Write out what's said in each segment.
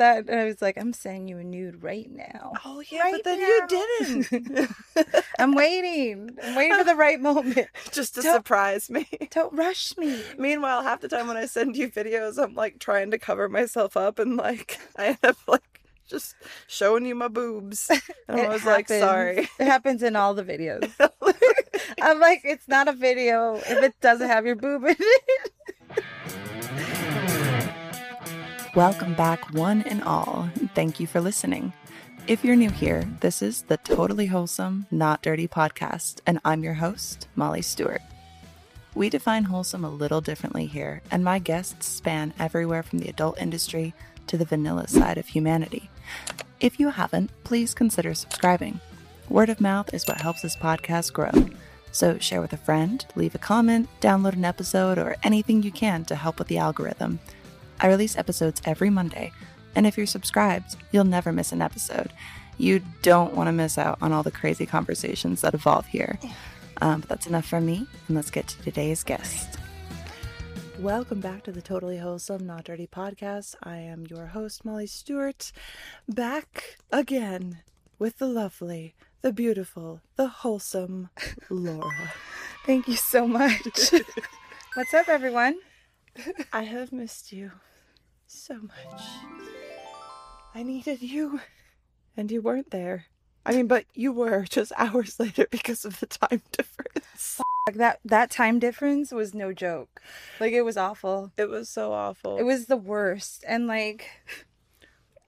that, and I was like, I'm sending you a nude right now. Oh yeah, Right but then now. you didn't. I'm waiting. I'm waiting for the right moment. Just to Don't- surprise me. Don't rush me. Meanwhile, half the time when I send you videos, I'm like trying to cover myself up and like I end up like just showing you my boobs. And I was like, sorry. It happens in all the videos. I'm like, it's not a video if it doesn't have your boob in it. Welcome back, one and all. Thank you for listening. If you're new here, this is the Totally Wholesome, Not Dirty podcast, and I'm your host, Molly Stewart. We define wholesome a little differently here, and my guests span everywhere from the adult industry to the vanilla side of humanity. If you haven't, please consider subscribing. Word of mouth is what helps this podcast grow. So share with a friend, leave a comment, download an episode, or anything you can to help with the algorithm. I release episodes every Monday, and if you're subscribed, you'll never miss an episode. You don't want to miss out on all the crazy conversations that evolve here. Um, but that's enough from me, and let's get to today's guest. Welcome back to the Totally Wholesome, Not Dirty podcast. I am your host, Molly Stewart, back again with the lovely, the beautiful, the wholesome Laura. Thank you so much. What's up, everyone? I have missed you so much. I needed you, and you weren't there. I mean, but you were just hours later because of the time difference. Like that that time difference was no joke. Like it was awful. It was so awful. It was the worst. And like,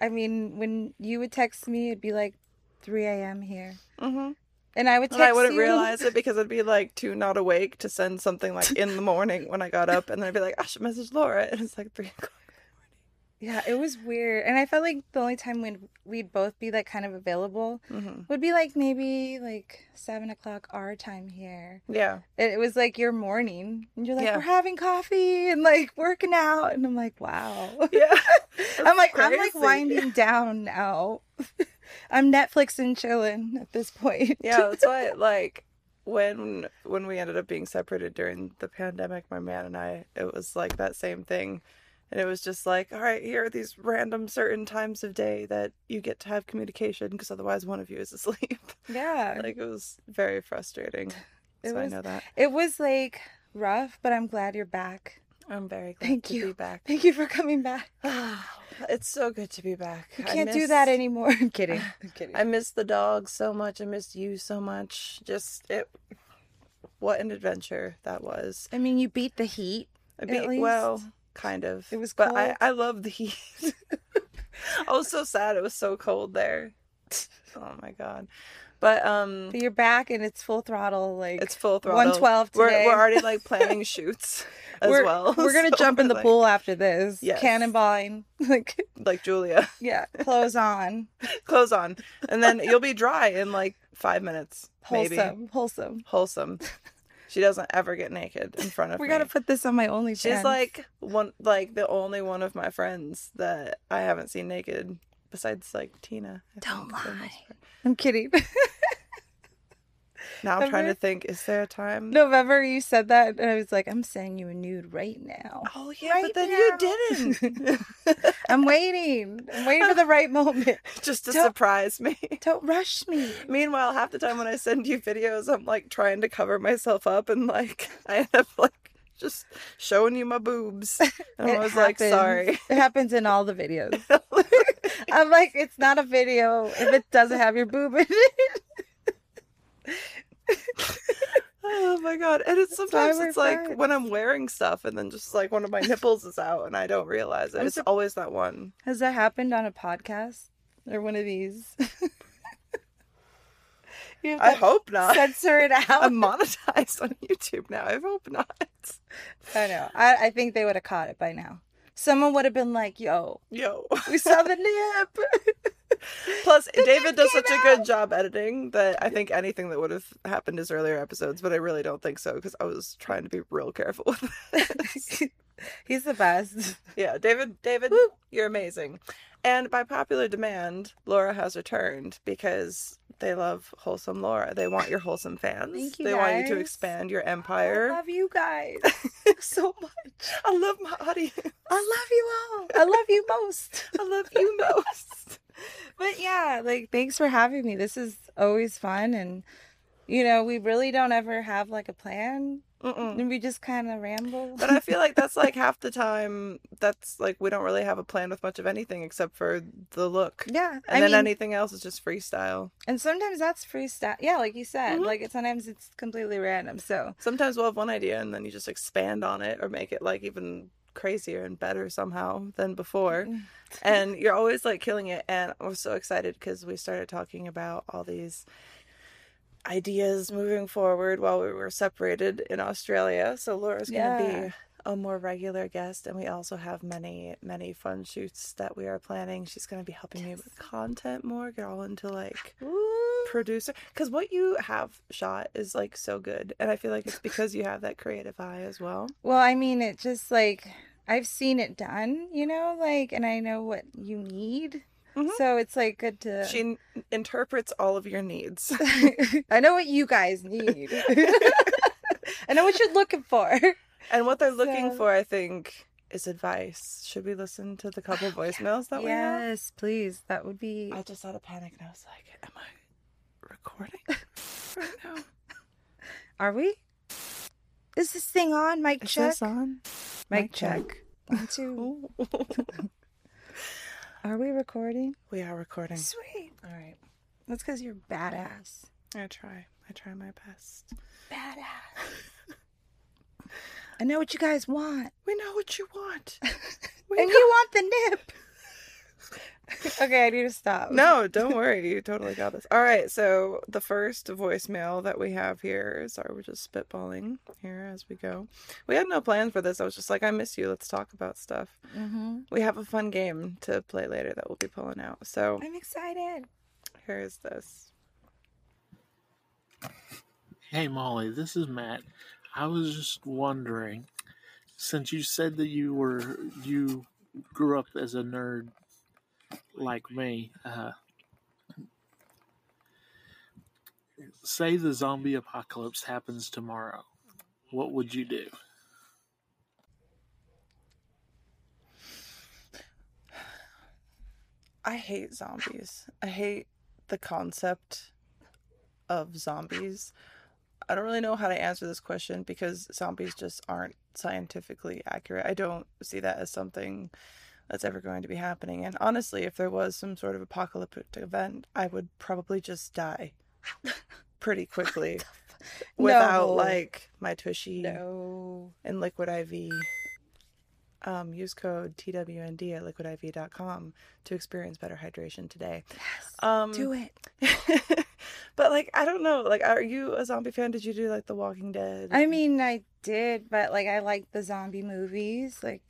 I mean, when you would text me, it'd be like 3 a.m. here, hmm and I would text And I wouldn't you. realize it because I'd be like too not awake to send something like in the morning when I got up, and then I'd be like, I should message Laura, and it's like three o'clock. Yeah, it was weird. And I felt like the only time when we'd both be like kind of available hmm would be like maybe like seven o'clock our time here. Yeah, It, it was like your morning, and you're like, Yeah. we're having coffee and like working out, and I'm like, wow. yeah. I'm like, I'm like crazy. winding down now. I'm Netflix and chilling at this point. yeah that's why like when when we ended up being separated during the pandemic my man and i it was like that same thing and it was just like all right here are these random certain times of day that you get to have communication because otherwise one of you is asleep yeah. like it was very frustrating It so was- i know that It was like rough, but I'm glad you're back. i'm very glad Thank to you. be back Thank you for coming back. it's so good to be back You can't do that anymore. I'm kidding. I'm kidding. I miss the dog so much. I missed you so much. Just it. What an adventure that was. I mean, you beat the heat. I At least. well, kind of. It was but I. I love the heat. I was so sad. It was so cold there. Oh my god. But um, But you're back and it's full throttle. Like it's full throttle. 112 We're we're already like planning shoots as we're, well. We're gonna So jump in the like- pool after this. Yes. Cannonballing. Like like Julia. yeah, clothes on. Clothes on, and then you'll be dry in like five minutes. Maybe Wholesome. Wholesome. She doesn't ever get naked in front of me. We me. gotta put this on my only. She's like one, like the only one of my friends that I haven't seen naked, besides like Tina. I Don't think, for the most lie. I'm kidding. Now I'm trying to think: is there a time? November, you said that, and I was like, I'm sending you a nude right now. Oh yeah, Right but then now. you didn't. I'm waiting. I'm waiting for the right moment. Just to Don't- surprise me. Don't rush me. Meanwhile, half the time when I send you videos, I'm like trying to cover myself up, and like I end up like just showing you my boobs. And I was like, sorry. It happens in all the videos. I'm like, it's not a video if it doesn't have your boob in it. Oh my god! And it's sometimes it's like friends. when I'm wearing stuff, and then just like one of my nipples is out, and I don't realize it. I'm It's always that one. Has that happened on a podcast or one of these? I hope not. censor it out. I'm monetized on YouTube now. I hope not. I know. I, I think they would have caught it by now. Someone would have been like, "Yo, Yo. we saw the nip." Plus, David nip does such a good job editing that I think anything that would have happened is earlier episodes, but I really don't think so because I was trying to be real careful with this. He's the best. yeah, David, David, you're amazing. And by popular demand, Laura has returned because They love wholesome Laura. They want your wholesome fans. Thank you, they want you to expand your empire. I love you guys so much. I love my audience. I love you all. I love you most. I love you most. But yeah, like thanks for having me. This is always fun and you know, we really don't ever have like a plan. Mm-mm. And we just kind of ramble. But I feel like that's like half the time. That's like we don't really have a plan with much of anything except for the look. yeah, And I then mean, anything else is just freestyle. and sometimes that's freestyle. Yeah, like you said, Mhm. like it, sometimes it's completely random. So Sometimes we'll have one idea and then you just expand on it or make it like even crazier and better somehow than before. And you're always like killing it. And I'm so excited because we started talking about all these ideas moving forward while we were separated in Australia. So Laura's going to Yeah. be a more regular guest and we also have many many fun shoots that we are planning she's going to be helping me with content more get all into like Woo. producer because what you have shot is like so good and i feel like it's because you have that creative eye as well Well, I mean, it just like I've seen it done, you know, like, and I know what you need. Mhm. So it's like good to. she n- interprets all of your needs I know what you guys need. I know what you're looking for. and what they're looking So- for i think is advice should we listen to the couple voicemails that we have yes, please. That would be. i just had a panic and i was like am i recording right now Are we? Is this thing on? Mic is check. this on Mic Mic check. check. One, two. Are we recording? we are recording Sweet. all right That's because you're badass. i try i try my best Badass. I know what you guys want. we know what you want and you want the nip. Okay, I need to stop. No, don't worry. You totally got this. All right. So the first voicemail that we have here. Sorry, we're just spitballing here as we go. We had no plan for this. I was just like, I miss you. Let's talk about stuff. Mm-hmm. We have a fun game to play later that we'll be pulling out. So I'm excited. here's this. Hey Molly, this is Matt. I was just wondering, since you said that you were you grew up as a nerd like me, uh, say the zombie apocalypse happens tomorrow, what would you do? I hate zombies. I hate the concept of zombies. I don't really know how to answer this question because zombies just aren't scientifically accurate. I don't see that as something that's ever going to be happening. And honestly, if there was some sort of apocalyptic event, I would probably just die pretty quickly without No. like my tushy No. and Liquid IV. Um, use code TWND at liquidiv.com to experience better hydration today. Yes. Um, Do it. but like, I don't know. Like, are you a zombie fan? Did you do like The Walking Dead? I mean, I did, but like, I like the zombie movies. Like,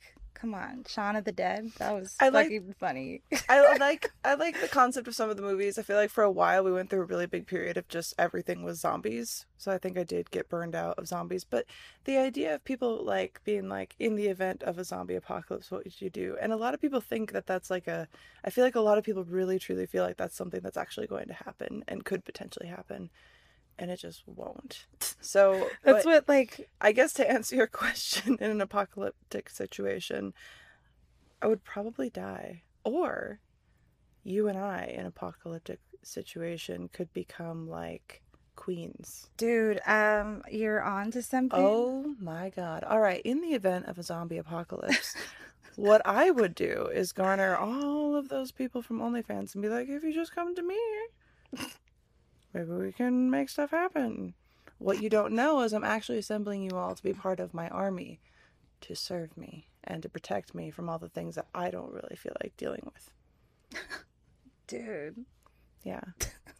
come on, Shaun of the Dead. That was I like- fucking funny. I like I like the concept of some of the movies. I feel like for a while we went through a really big period of just everything was zombies. So I think I did get burned out of zombies. But the idea of people like being like in the event of a zombie apocalypse, what would you do? And a lot of people think that that's like a. I feel like a lot of people really truly feel like that's something that's actually going to happen and could potentially happen, and it just won't. So That's what like. I guess to answer your question, in an apocalyptic situation, I would probably die. Or you and I, in apocalyptic situation, could become like queens. Dude, um, you're on to something. Oh my god. All right, in the event of a zombie apocalypse, what I would do is garner all of those people from OnlyFans and be like, if you just come to me, maybe we can make stuff happen. What you don't know is I'm actually assembling you all to be part of my army to serve me and to protect me from all the things that I don't really feel like dealing with. dude, Yeah.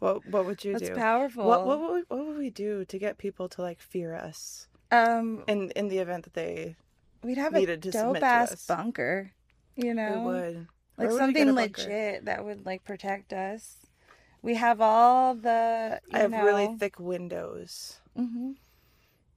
What what would you that's do? That's powerful. What what would we, what would we do to get people to like fear us um, in in the event that they we'd have a needed to submit dope ass bunker. You know, we would like would something get a bunker? legit that would like protect us. We have all the. I have know, really thick windows, hmm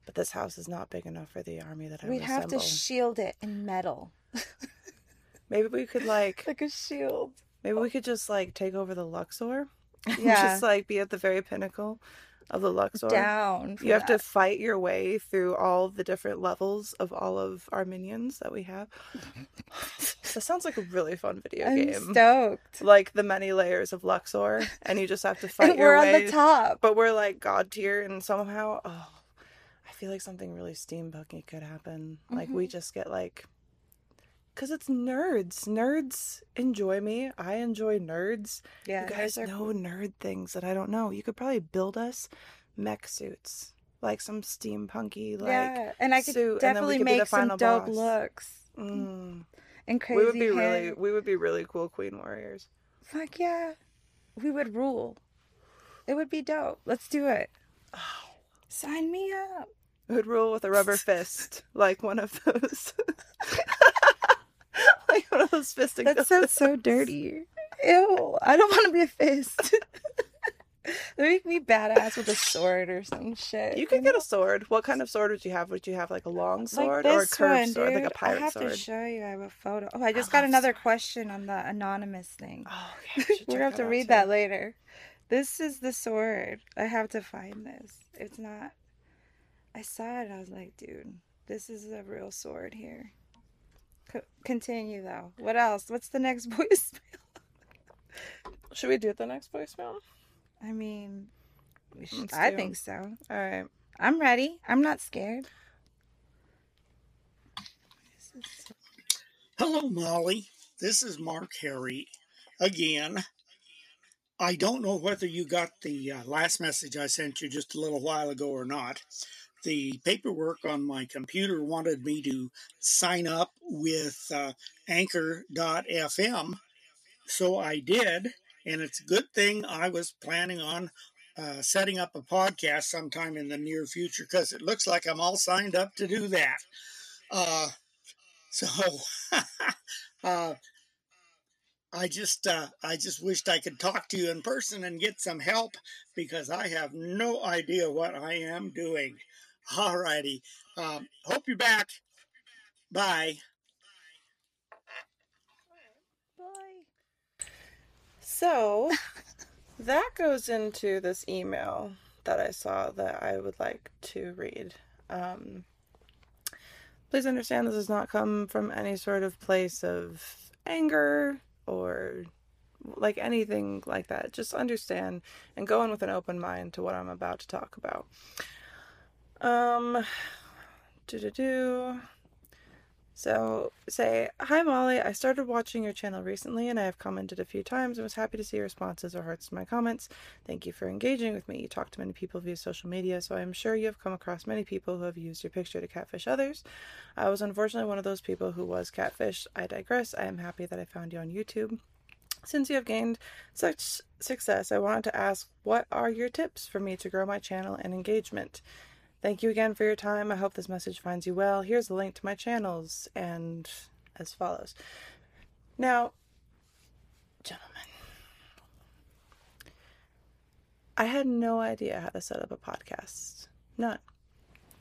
but this house is not big enough for the army that I We'd have assemble. to shield it in metal, maybe we could like like a shield. maybe we could just like take over the Luxor Yeah. just like be at the very pinnacle of the Luxor. Down. You have to fight your way through all the different levels of all of our minions that we have. Mm-hmm. that sounds like a really fun video I'm game. stoked. Like the many layers of Luxor, and you just have to fight your we're way. We're on the top. But we're like god tier, and somehow, oh, I feel like something really steampunky could happen. Like we mm-hmm. just get like, because it's nerds. Nerds enjoy me. I enjoy nerds. Yeah, you guys are know nerd things that I don't know. You could probably build us mech suits, like some steampunky, like yeah, and I could suit, and then we definitely make some dope boss. looks Mm. and crazy. We would be really, we would be really cool queen warriors. Fuck yeah, we would rule. It would be dope. Let's do it. Sign me up. We would rule with a rubber fist, like one of those, like one of those fisting. That sounds so dirty. Ew, I don't want to be a fist. they make me badass with a sword or some shit. You could get a sword. What kind of sword would you have? Would you have like a long sword like or a curved one, sword, like a pirate I have sword? to show you. I have a photo. Oh, I just I got another swords. question on the anonymous thing. Oh, okay. We're gonna have to read too. that later. This is the sword. I have to find this. It's not. I saw it. I was like, dude, this is a real sword here. Co- continue though. What else? What's the next voice? Should we do the next voicemail? I mean, we should, I think so. All right. I'm ready. I'm not scared. Hello, Molly. This is Mark Harry again. I don't know whether you got the uh, last message I sent you just a little while ago or not. The paperwork on my computer wanted me to sign up with uh, Anchor.fm, so I did, and it's a good thing I was planning on uh, setting up a podcast sometime in the near future because it looks like I'm all signed up to do that. Uh, so, uh, I just, uh, I just wished I could talk to you in person and get some help because I have no idea what I am doing. Alrighty, um, hope you're back. Bye. Bye. So that goes into this email that I saw that I would like to read. Um, please understand this does not come from any sort of place of anger or like anything like that. Just understand and go in with an open mind to what I'm about to talk about. Um, do do do. So say, Hi Molly, I started watching your channel recently and I have commented a few times and was happy to see responses or hearts to my comments. Thank you for engaging with me. You talk to many people via social media, so I am sure you have come across many people who have used your picture to catfish others. I was unfortunately one of those people who was catfished. I digress. I am happy that I found you on YouTube. Since you have gained such success, I wanted to ask what are your tips for me to grow my channel and engagement? Thank you again for your time. I hope this message finds you well. Here's a link to my channels and as follows. Now, gentlemen, I had no idea how to set up a podcast. None.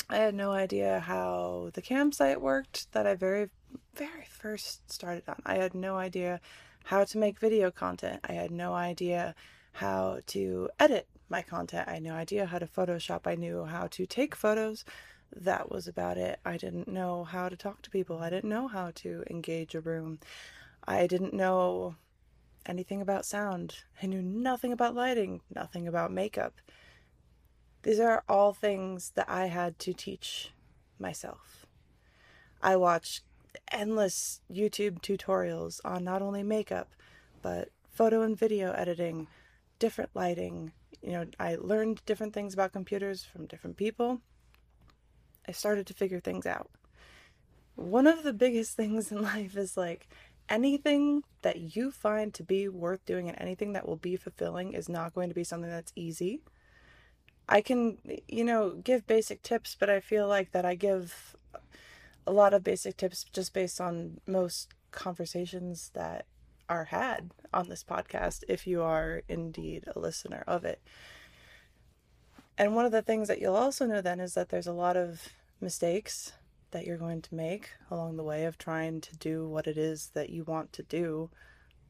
I had no idea how the cam site worked that I very, very first started on. I had no idea how to make video content. I had no idea how to edit my content. I had no idea how to Photoshop. I knew how to take photos. That was about it. I didn't know how to talk to people. I didn't know how to engage a room. I didn't know anything about sound. I knew nothing about lighting, nothing about makeup. These are all things that I had to teach myself. I watched endless YouTube tutorials on not only makeup, but photo and video editing, different lighting. You know, I learned different things about computers from different people. I started to figure things out. One of the biggest things in life is like anything that you find to be worth doing and anything that will be fulfilling is not going to be something that's easy. I can, you know, give basic tips, but I feel like that I give a lot of basic tips just based on most conversations that are had on this podcast if you are indeed a listener of it. And one of the things that you'll also know then is that there's a lot of mistakes that you're going to make along the way of trying to do what it is that you want to do.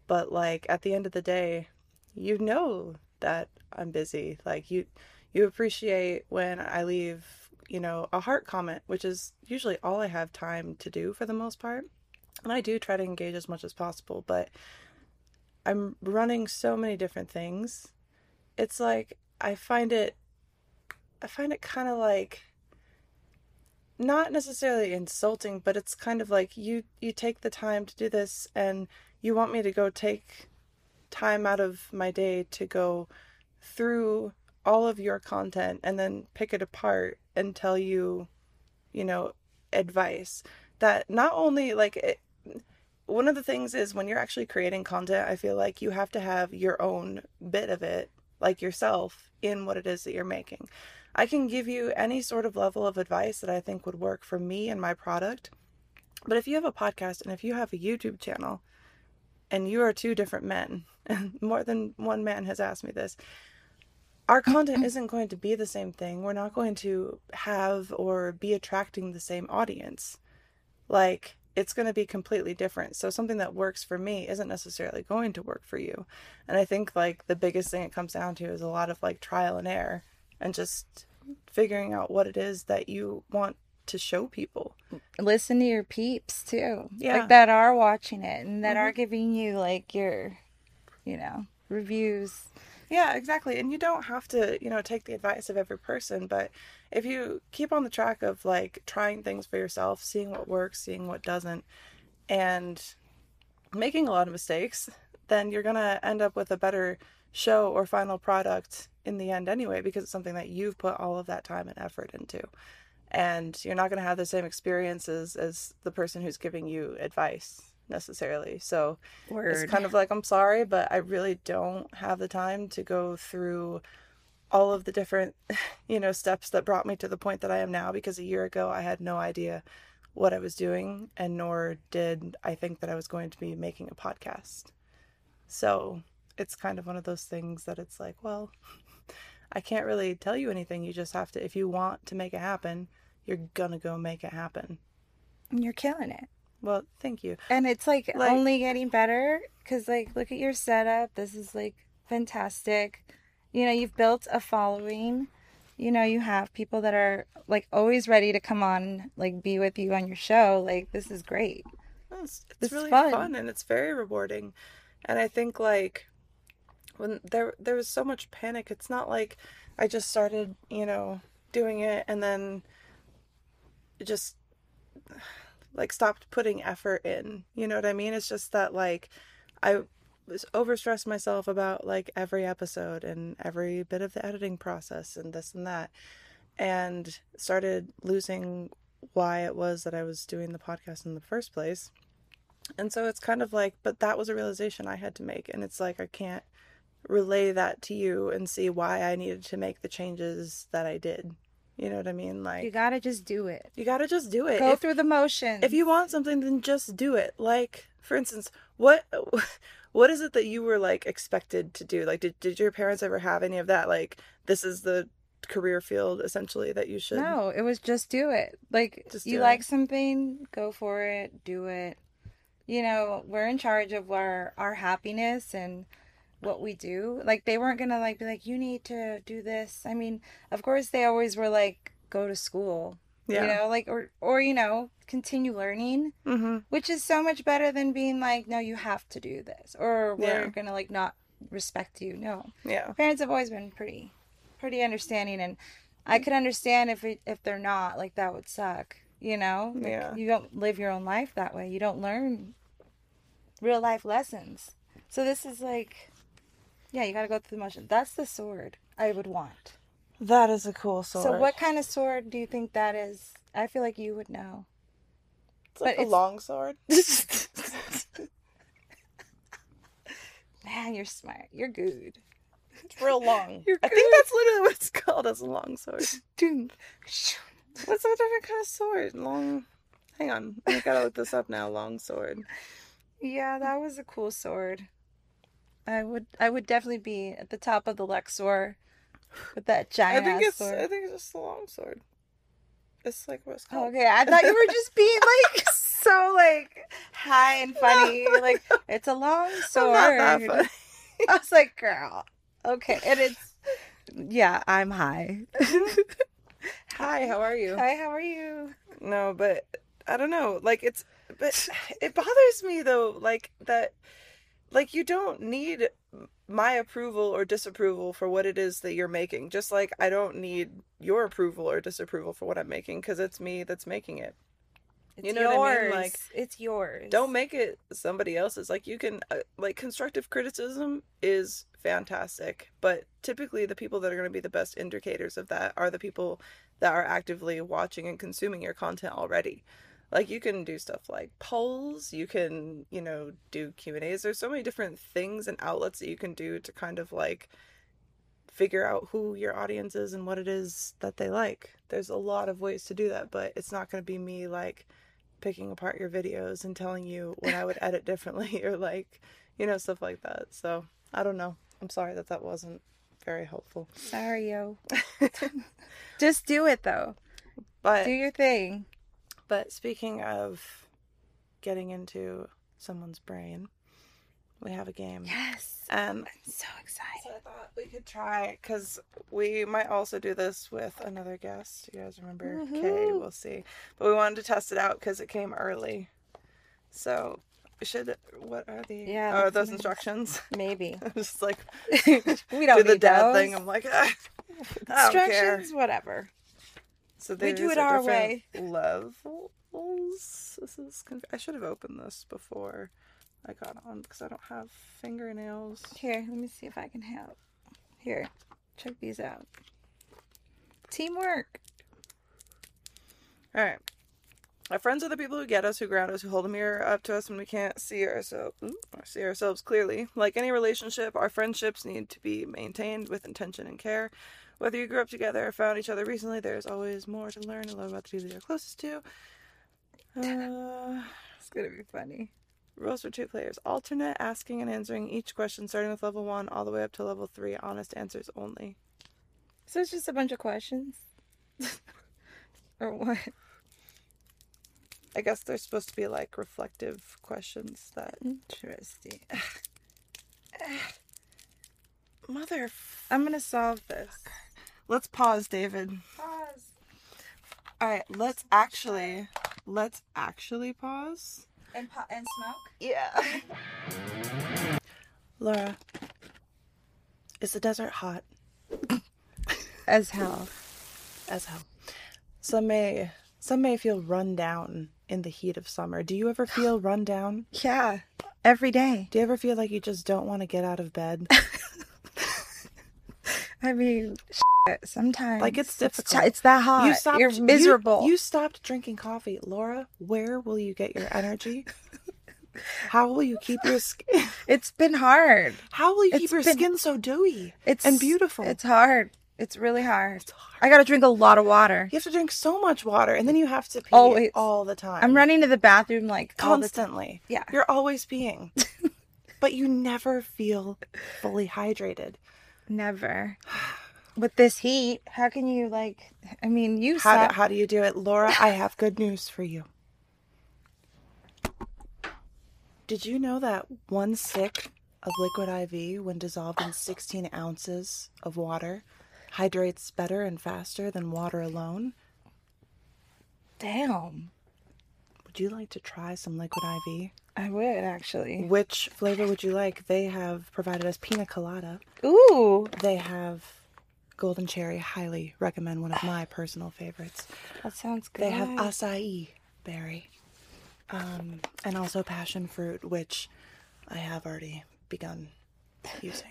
But, like, at the end of the day, you know that I'm busy. Like you you appreciate when I leave, you know, a heart comment, which is usually all I have time to do for the most part. And I do try to engage as much as possible, but I'm running so many different things. It's like I find it I find it kind of like not necessarily insulting, but it's kind of like you you take the time to do this and you want me to go take time out of my day to go through all of your content and then pick it apart and tell you, you know, advice that not only like it, one of the things is when you're actually creating content, I feel like you have to have your own bit of it, like yourself, in what it is that you're making. I can give you any sort of level of advice that I think would work for me and my product. But if you have a podcast and if you have a YouTube channel and you are two different men, and more than one man has asked me this, our content mm-hmm. isn't going to be the same thing. We're not going to have or be attracting the same audience. Like, it's going to be completely different. So, something that works for me isn't necessarily going to work for you. And I think, like, the biggest thing it comes down to is a lot of like trial and error and just figuring out what it is that you want to show people. Listen to your peeps too. Yeah. Like that are watching it and that Mhm. are giving you like your, you know, reviews. Yeah, exactly. And you don't have to, you know, take the advice of every person, but if you keep on the track of like trying things for yourself, seeing what works, seeing what doesn't, and making a lot of mistakes, then you're going to end up with a better show or final product in the end anyway because it's something that you've put all of that time and effort into. And you're not going to have the same experiences as the person who's giving you advice necessarily. So, Word. it's kind of like I'm sorry, but I really don't have the time to go through all of the different, you know, steps that brought me to the point that I am now because a year ago I had no idea what I was doing and nor did I think that I was going to be making a podcast. So, it's kind of one of those things that it's like, well, I can't really tell you anything. You just have to if you want to make it happen, you're going to go make it happen. and you're killing it. Well, thank you. And it's like, Like- only getting better cuz like look at your setup. This is like fantastic. You know, you've built a following. You know, you have people that are like always ready to come on like be with you on your show. Like this is great. It's, it's It's really fun. fun. and it's very rewarding. And I think like when there there was so much panic, it's not like I just started, you know, doing it and then just like stopped putting effort in. You know what I mean? It's just that like I was overstressed myself about like every episode and every bit of the editing process and this and that and started losing why it was that I was doing the podcast in the first place. And so it's kind of like, but that was a realization I had to make. And it's like, I can't relay that to you and see why I needed to make the changes that I did. You know what I mean? Like, You got to just do it. you gotta just do it. Go If- through the motions. if you want something then just do it like for instance what what is it that you were like expected to do like did, did your parents ever have any of that like this is the career field essentially that you should No, it was just do it. Like Just you do like something, go for it, do it. You know, we're in charge of our our happiness and what we do. Like they weren't to like be like you need to do this. I mean, of course they always were like go to school. yeah You know, like or or you know, continue learning, mm-hmm which is so much better than being like no, you have to do this or we're Yeah. to like not respect you. No yeah parents have always been pretty pretty understanding and i could understand if it, if they're not like that would suck you know Like, Yeah. you don't live your own life that way you don't learn real life lessons so this is like yeah you got to go through the motion. That's the sword i would want. That is a cool sword. so what kind of sword do you think that is? I feel like you would know. It's like but a it's- long sword. Man you're smart. You're good. It's real long. You're i think that's literally what it's called as a long sword. Doom. what's a different kind of sword? Long hang on. I gotta look this up now. Long sword. Yeah, that was a cool sword. I would I would definitely be at the top of the Luxor with that giant. i think ass it's sword. i think it's just a long sword it's like what's Oh, called okay, I thought you were just being like so like high and funny. Like it's a long I'm sword. not that funny. I was like, girl. Okay, and it's yeah, I'm high. Hi, how are you? Hi, how are you? No, but I don't know. Like it's but it bothers me though like that like you don't need my approval or disapproval for what it is that you're making. Just like I don't need your approval or disapproval for what I'm making cuz it's me that's making it. It's You know what I mean? yours. Like, it's yours. Don't make it somebody else's. Like you can uh, like constructive criticism is fantastic, but typically the people that are going to be the best indicators of that are the people that are actively watching and consuming your content already. Like you can do stuff like polls, you can, you know, do Q&As. There's so many different things and outlets that you can do to kind of like figure out who your audience is and what it is that they like. There's a lot of ways to do that, but it's not going to be me like picking apart your videos and telling you what I would edit differently or like, you know, stuff like that. So, I don't know. I'm sorry that that wasn't very helpful. Sorry, yo. Just do it though. But Do your thing. But speaking of getting into someone's brain, we have a game. Yes. And I'm so so excited. I thought we could try cuz we might also do this with another guest. You guys remember Kay? We'll see. But we wanted to test it out cuz it came early. So, we should what are the Yeah, oh, that's those instructions? Maybe. I'm just like we don't do the dad those. thing. I'm like, ah, I don't care. Instructions, whatever. So We do it our way. Levels. This is. Conf- I should have opened this before I got on because I don't have fingernails. Here, let me see if I can help. Here, check these out. Teamwork. All right. Our friends are the people who get us, who ground us, who hold a mirror up to us when we can't see ourselves, see ourselves clearly. Like any relationship, our friendships need to be maintained with intention and care. Whether you grew up together or found each other recently, there's always more to learn and love about the people you're closest to. Uh, It's gonna be funny. rules for two players: alternate asking and answering each question, starting with level one all the way up to level three. Honest answers only. So it's just a bunch of questions. or what? I guess they're supposed to be like reflective questions that Interesting. mother. I'm gonna solve this. Let's pause, David. Pause. All right, let's actually let's actually pause. And po- and smoke. Yeah. Laura, is the desert hot As hell. as hell? Some may some may feel run down in the heat of summer. Do you ever feel run down? Yeah. Every day. Do you ever feel like you just don't want to get out of bed? I mean, sometimes Like, it's difficult. It's, that hot. you stopped You're miserable. You, stopped drinking coffee, Laura. Where will you get your energy? How will you keep your skin? It's been hard. How will you It's keep your been- skin so dewy It's and beautiful? It's hard. It's really hard. It's hard. I gotta drink a lot of water. You have to drink so much water, and then you have to pee Always. all the time. I'm running to the bathroom like all the time. constantly. Yeah. you're always peeing, but you never feel fully hydrated. Never. With this heat, how can you like? I mean, you How saw. do, how do you do it, Laura? I have good news for you. Did you know that one stick of liquid IV, when dissolved in 16 ounces of water, hydrates better and faster than water alone? Damn. Would you like to try some liquid IV? I would actually. Which flavor would you like? They have provided us pina colada. Ooh, They have golden cherry. Highly recommend one of my personal favorites. that sounds good. They have acai berry, um, and also passion fruit, which I have already begun using,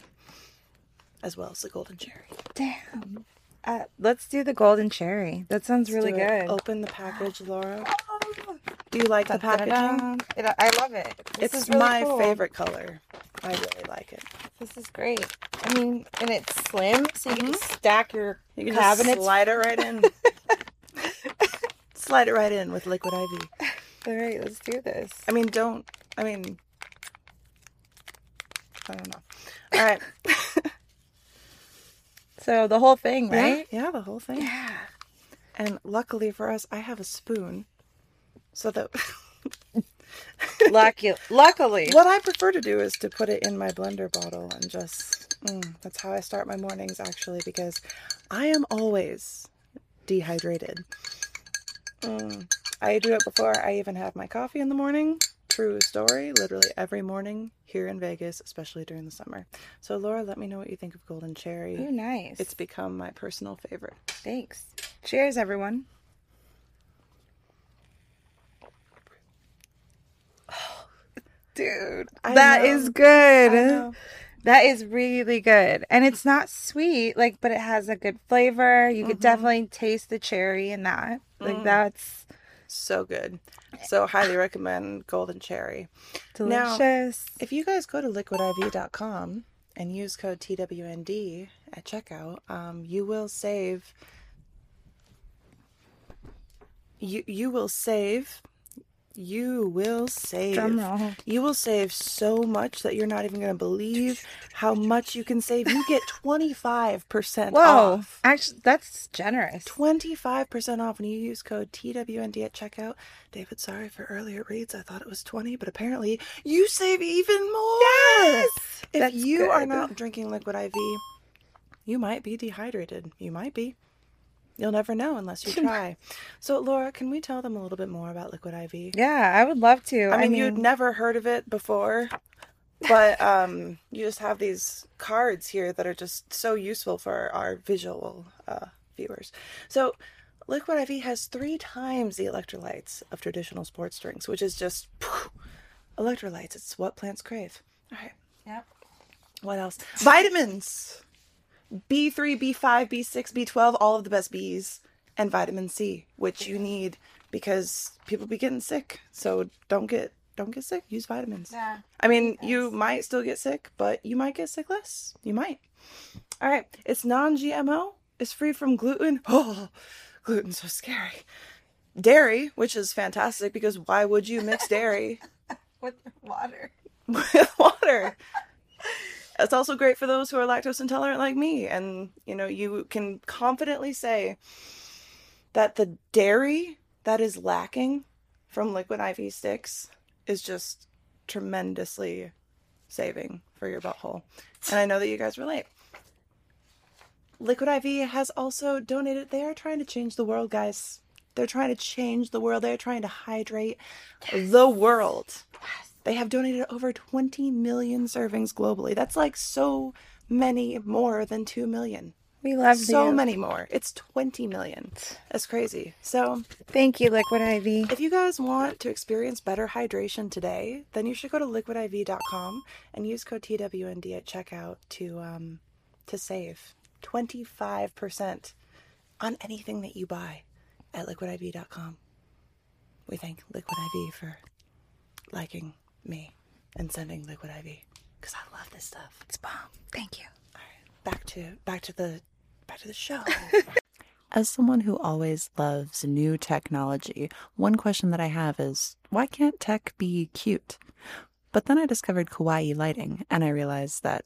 as well as the golden cherry. Damn. Uh, let's do the golden cherry. That sounds really good. Open the package, Laura. Do you like the packaging? Da-da-da. It- I love it. This It's is really my cool. favorite color. I really like it. This is great. I mean, and it's slim, so you can mm-hmm. stack your You can cabinets. slide it right in. slide it right in with liquid IV. All right, let's do this. I mean, don't. I mean, I don't know. All right. So the whole thing, right? Yeah, yeah, the whole thing. Yeah. And luckily for us, I have a spoon, so that Lucky, luckily. what I prefer to do is to put it in my blender bottle and just Mm, that's how I start my mornings, actually, because I am always dehydrated. Mm, I do it before I even have my coffee in the morning. True story, literally every morning here in Vegas, especially during the summer. So, Laura, let me know what you think of Golden Cherry. Ooh, nice. It's become my personal favorite. Thanks. Cheers, everyone. Dude, I that know. is good. That is really good. And it's not sweet, like, but it has a good flavor. You could Mhm. definitely taste the cherry in that. Like, Mm. that's So good. So, highly recommend Golden Cherry. Now- delicious. If you guys go to liquidiv.com and use code TWND at checkout, um, you will save. You you will save. You will save. You will save so much that you're not even going to believe how much you can save. You get 25% Whoa. off. Actually, that's generous. 25% off when you use code TWND at checkout. David, sorry for earlier reads. I thought it was 20, but apparently you save even more. Yes! If That's you are not drinking liquid IV, you might be dehydrated. You might be. You'll never know unless you try. so, Laura, can we tell them a little bit more about liquid IV? Yeah, I would love to. I mean, you'd never heard of it before, but um, you just have these cards here that are just so useful for our visual uh, viewers. So, Liquid IV has three times the electrolytes of traditional sports drinks, which is just phew, electrolytes. It's what plants crave. All right. Yep. What else? Vitamins. B3, B5, B6, B12, all of the best Bs, and vitamin C, which you need because people be getting sick. So don't get don't get sick. Use vitamins. Yeah. I mean, you might still get sick, but you might get sick less. You might. All right. It's non-GMO. It's free from gluten. Oh, gluten's so scary. Dairy, which is fantastic because why would you mix dairy With water. with water. It's also great for those who are lactose intolerant like me. And, you know, you can confidently say that the dairy that is lacking from liquid IV sticks is just tremendously saving for your butthole. And I know that you guys relate. Liquid IV has also donated, they are trying to change the world, guys. They're trying to change the world. They're trying to hydrate the world. They have donated over 20 million servings globally. That's like so many more than 2 million. We love So you. many more. It's 20 million. That's crazy. So, Thank you, Liquid IV. if you guys want to experience better hydration today, then you should go to liquidiv.com and use code TWND at checkout to um to save 25% on anything that you buy at liquidiv.com. We thank Liquid IV for liking me and sending Liquid IV cuz I love this stuff. It's bomb. Thank you. All right, Back to back to the back to the show. As someone who always loves new technology, one question that I have is why can't tech be cute? But then I discovered Kawaii Lighting and I realized that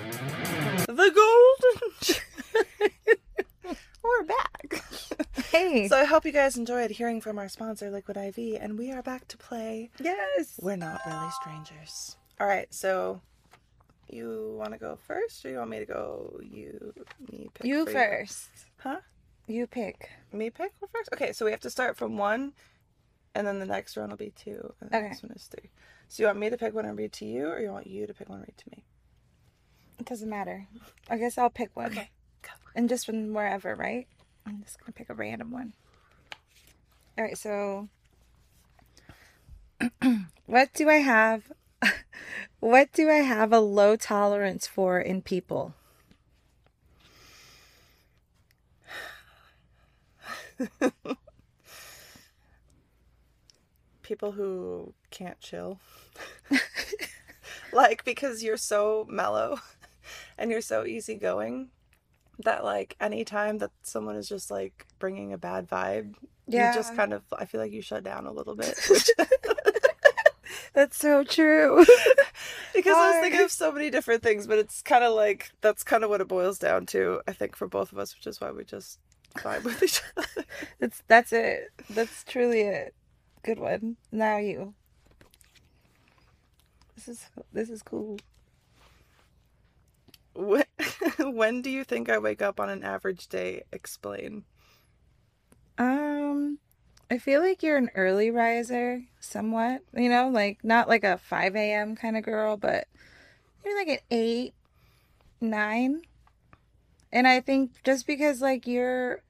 The golden We're back. Hey. So I hope you guys enjoyed hearing from our sponsor, Liquid IV, and we are back to play yes. We're Not Really Strangers. All right, so you want to go first, or you want me to go? You, me pick. You first. huh? You pick. Me pick first. Okay, so we have to start from one, and then the next one will be two, and then Okay. this one is three. So you want me to pick one and read to you, or you want you to pick one and read to me? It doesn't matter. I guess I'll pick one. Okay, go. And just from wherever, right? I'm just gonna pick a random one. All right, so what do I have? what do I have a low tolerance for in people? people who can't chill. like because you're so mellow and you're so easygoing that like anytime that someone is just like bringing a bad vibe, Yeah. you just kind of I feel like you shut down a little bit. Which, That's so true. because I was thinking of so many different things, but it's kind of like that's kind of what it boils down to. I think for both of us, which is why we just vibe with each other. That's that's it. That's truly it. Good one. Now you. This is this is cool. When, when do you think I wake up on an average day? Explain. Um, I feel like you're an early riser, somewhat. You know, like not like a five a.m. kind of girl, but you're like at eight, nine. And I think just because like your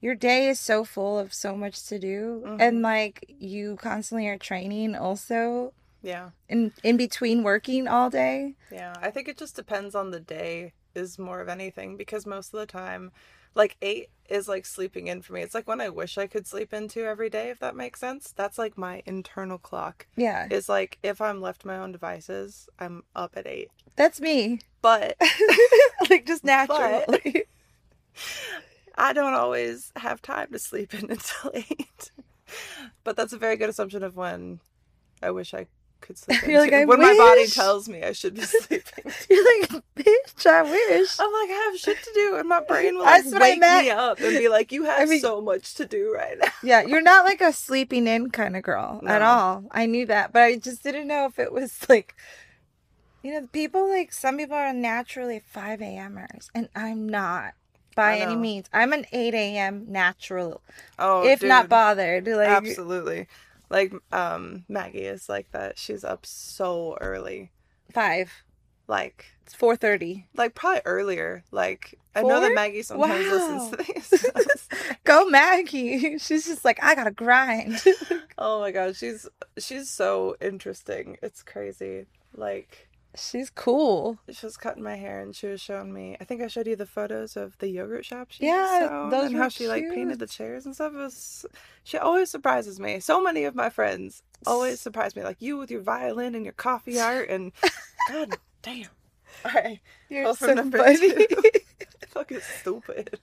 your day is so full of so much to do, Mhm. and like you constantly are training also Yeah. in in between working all day. Yeah, I think it just depends on the day is more of anything because most of the time like 8 is like sleeping in for me. It's like when I wish I could sleep into every day if that makes sense. That's like my internal clock. Yeah, Is like if I'm left my own devices, I'm up at 8. that's me. But like just naturally. I don't always have time to sleep in until 8. But that's a very good assumption of when I wish I could sleep You're like, into. "I when my body tells me I should be sleeping. You're like, bitch, I wish. I'm like, I have shit to do, and my brain will That's like I wake meant. me up and be like, "You have mean- so much to do right now." Yeah, you're not like a sleeping in kind of girl at all. I knew that, but I just didn't know if it was like, you know, people like some people are naturally 5 a.m.ers, and I'm not by any means. I'm an 8 a.m. natural, Oh, if not bothered. Like, absolutely. Like, um, Maggie is like that. She's up so early, five. like, It's 4:30. like probably earlier. Like, I know that Four? Maggie sometimes listens to Wow. these. Go Maggie. She's just like, I gotta grind. oh my god, she's she's so interesting. It's crazy. Like, She's cool. she was cutting my hair and she was showing me. I think I showed you the photos of the yogurt shop. She Yeah, those and how she like painted the chairs and stuff. It was. She always surprises me. So many of my friends always surprise me, like you with your violin and your coffee art. And god damn. All right, You're so number funny. fucking stupid.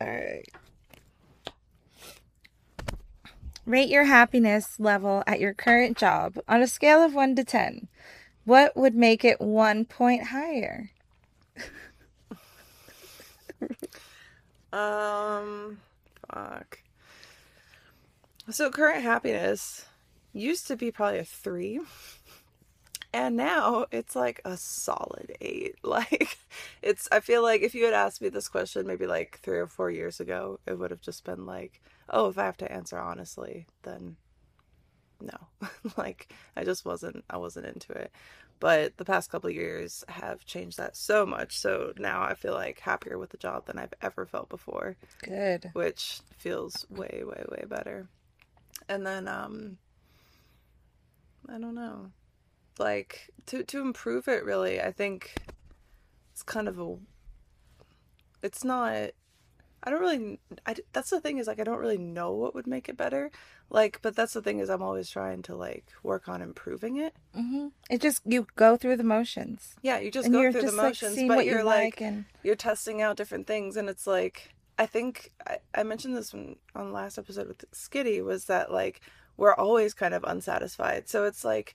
All right. Rate your happiness level at your current job on a scale of 1 to 10. What would make it one point higher? Um, fuck. So current happiness used to be probably a three, and now it's like a solid eight. Like, it's. I feel like if you had asked me this question maybe like three or four years ago, it would have just been like, oh, if I have to answer honestly, then no. like, I just wasn't. I wasn't into it. But the past couple of years have changed that so much. So now I feel like happier with the job than I've ever felt before, Good. which feels way, way, way better. And then, um, I don't know, like to to improve it. Really, I think it's kind of a. It's not. I don't really. I, that's the thing is like I don't really know what would make it better. Like, but that's the thing is I'm always trying to like work on improving it. hmm It just, you go through the motions. Yeah, you just and go through just the motions, seeing but what you're you like, like and you're testing out different things, and it's like I think I, I mentioned this when, on the last episode with Skitty was that like we're always kind of unsatisfied. So it's like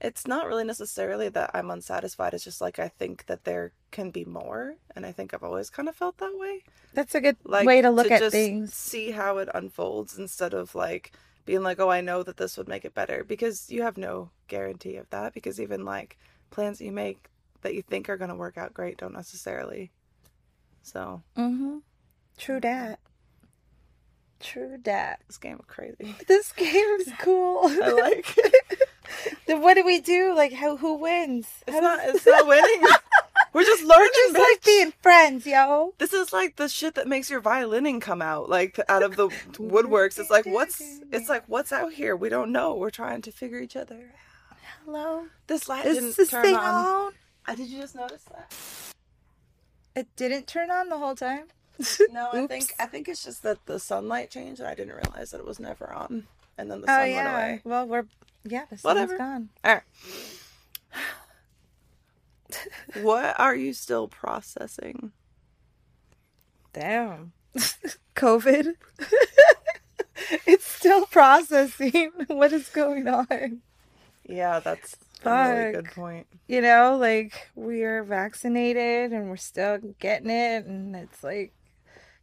it's not really necessarily that I'm unsatisfied. It's just like I think that there can be more, and I think I've always kind of felt that way. that's a good Like way to look at just things. see how it unfolds instead of like being like, oh, I know that this would make it better because you have no guarantee of that. Because even like plans that you make that you think are going to work out great don't necessarily. So hmm True dat. True dat. this game is crazy. This game is cool. I like it. then what do we do? Like, how who wins? It's How not. does- It's not winning. We're just learning. just like being friends, yo. This is like the shit that makes your violining come out, like out of the woodworks. It's like what's it's like what's out here? We don't know. We're trying to figure each other. out. Hello. This light Is didn't this turn thing on. on? Uh, did you just notice that? It didn't turn on the whole time. No, I think I think it's just that the sunlight changed, and I didn't realize that it was never on, and then the Oh sun went yeah. away. Well, we're yeah. The sun's Whatever. gone. All right. What are you still processing? Damn. COVID. it's still processing. What is going on? Yeah, that's a really good point. You know, like we are vaccinated and we're still getting it, and it's like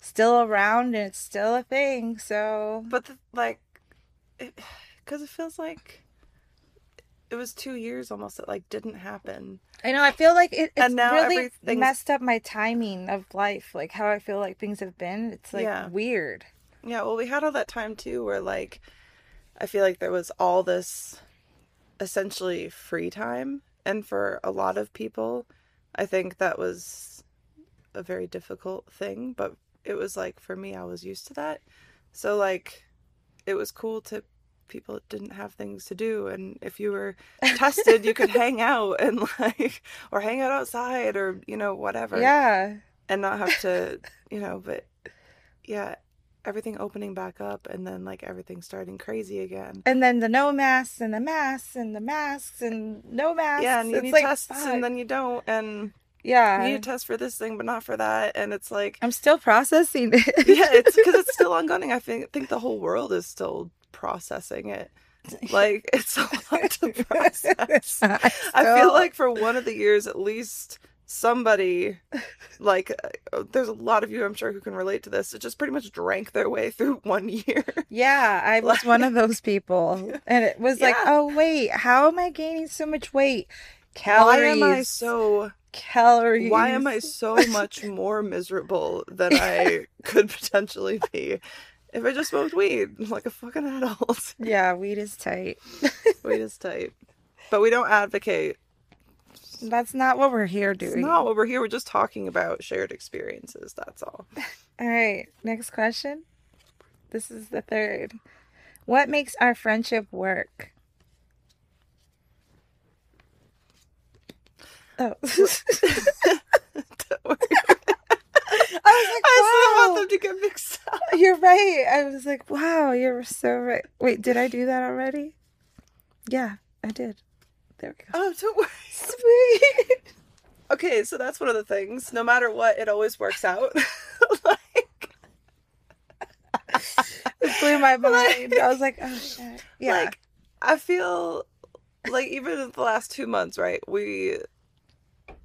still around and it's still a thing. So, But the, like, because it, feels like it was two years almost that like didn't happen. I know I feel like it, it's And now really messed up my timing of life, like how I feel like things have been. It's like Yeah. weird. Yeah, well, we had all that time too where like I feel like there was all this essentially free time, and for a lot of people, I think that was a very difficult thing, but it was like for me I was used to that. So like it was cool to people didn't have things to do and if you were tested you could hang out and like or hang out outside or you know whatever Yeah. and not have to, you know, but yeah, everything opening back up and then like everything starting crazy again. And then the no masks and the masks and the masks and no masks. Yeah, and you It's need like, tests fuck. and then you don't, and yeah. you need a test for this thing but not for that, and it's like I'm still processing it. yeah, it's because it's still ongoing. I think think the whole world is still processing it. Like it's a lot to process. I feel like for one of the years at least somebody like uh, there's a lot of you I'm sure who can relate to this that just pretty much drank their way through one year. Yeah, I was one of those people. And it was like, oh, wait, how am I gaining so much weight? Calories. Why am I so Calories. why am I so much more miserable than I could potentially be if I just smoked weed like a fucking adult? Yeah, weed is tight. Weed is tight. But we don't advocate. That's not what we're here It's doing. not what we're here. We're just talking about shared experiences. That's all. All right, next question. This is the third. What makes our friendship work? Oh. Don't worry. Was I still want them to get mixed up. you're right. I was like, wow, you're so right. Wait, did I do that already? Yeah, I did. There we go. Oh, don't worry. Sweet. Okay, so that's one of the things. No matter what, it always works out. like, It blew my mind. I was like, oh shit. Yeah. like I feel like even in the last two months, right? We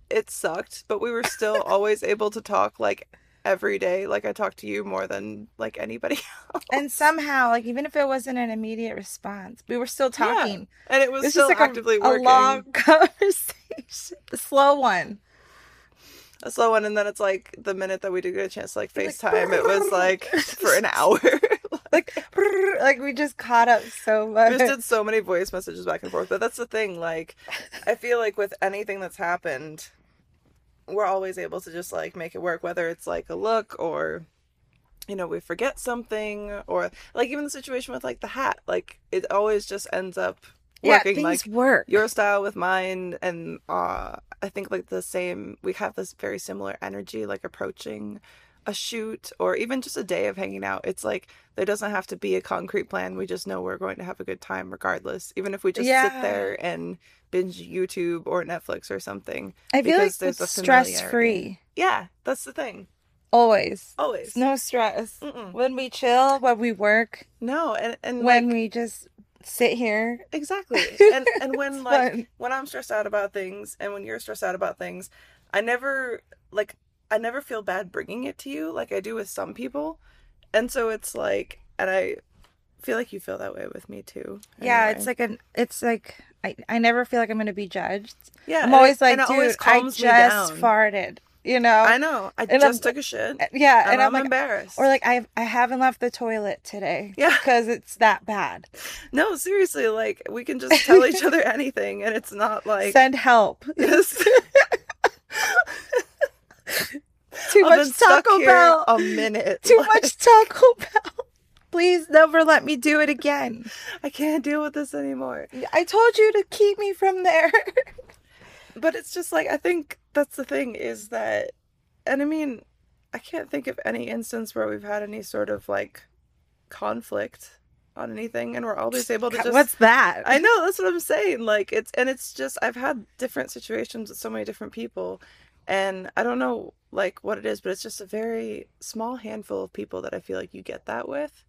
it sucked, but we were still always able to talk like every day. Like I talk to you more than like anybody else. and somehow, like, even if it wasn't an immediate response, we were still Yeah. talking. And it was was still like actively a, working. a long conversation. The slow one. a slow one, and then it's like the minute that we did get a chance to like Like, FaceTime, it was like for an hour. Like, like we just caught up so we much. just did so many voice messages back and forth. But that's the thing, like I feel like with anything that's happened, we're always able to just like make it work, whether it's like a look or you know, we forget something or like even the situation with like the hat, like it always just ends up yeah, working things like work. your style with mine and uh I think like the same we have this very similar energy like approaching a shoot or even just a day of hanging out. It's like there doesn't have to be a concrete plan. We just know we're going to have a good time regardless. Even if we just Yeah. sit there and binge YouTube or Netflix or something. I feel like it's stress free. Yeah, that's the thing. Always. Always. No stress. Mm-mm. When we chill, when we work, No, and and when like, we just sit here. Exactly. And and when like fun. when I'm stressed out about things and when you're stressed out about things, I never like I never feel bad bringing it to you like I do with some people. And so it's like and I feel like you feel that way with me too. Yeah, anyway. it's like an it's like I, I never feel like I'm gonna be judged. yeah, I'm always it- like, dude, always I just down. farted. You know? I know. I And just I'm- took a shit. Uh, yeah, And, and, I'm, I'm like embarrassed. or like I I haven't left the toilet today. Yeah. Because it's that bad. no, seriously, like we can just tell each other anything and it's not like Send help. Yes. Too I've much Taco Bell. a minute. Too Like, much Taco Bell. Please never let me do it again. I can't deal with this anymore. I told you to keep me from there. But it's just like I think that's the thing is that and I mean I can't think of any instance where we've had any sort of like conflict on anything, and we're always able to just. What's that? I know that's what I'm saying. Like it's and it's just I've had different situations with so many different people, and I don't know like what it is, but it's just a very small handful of people that I feel like you get that with,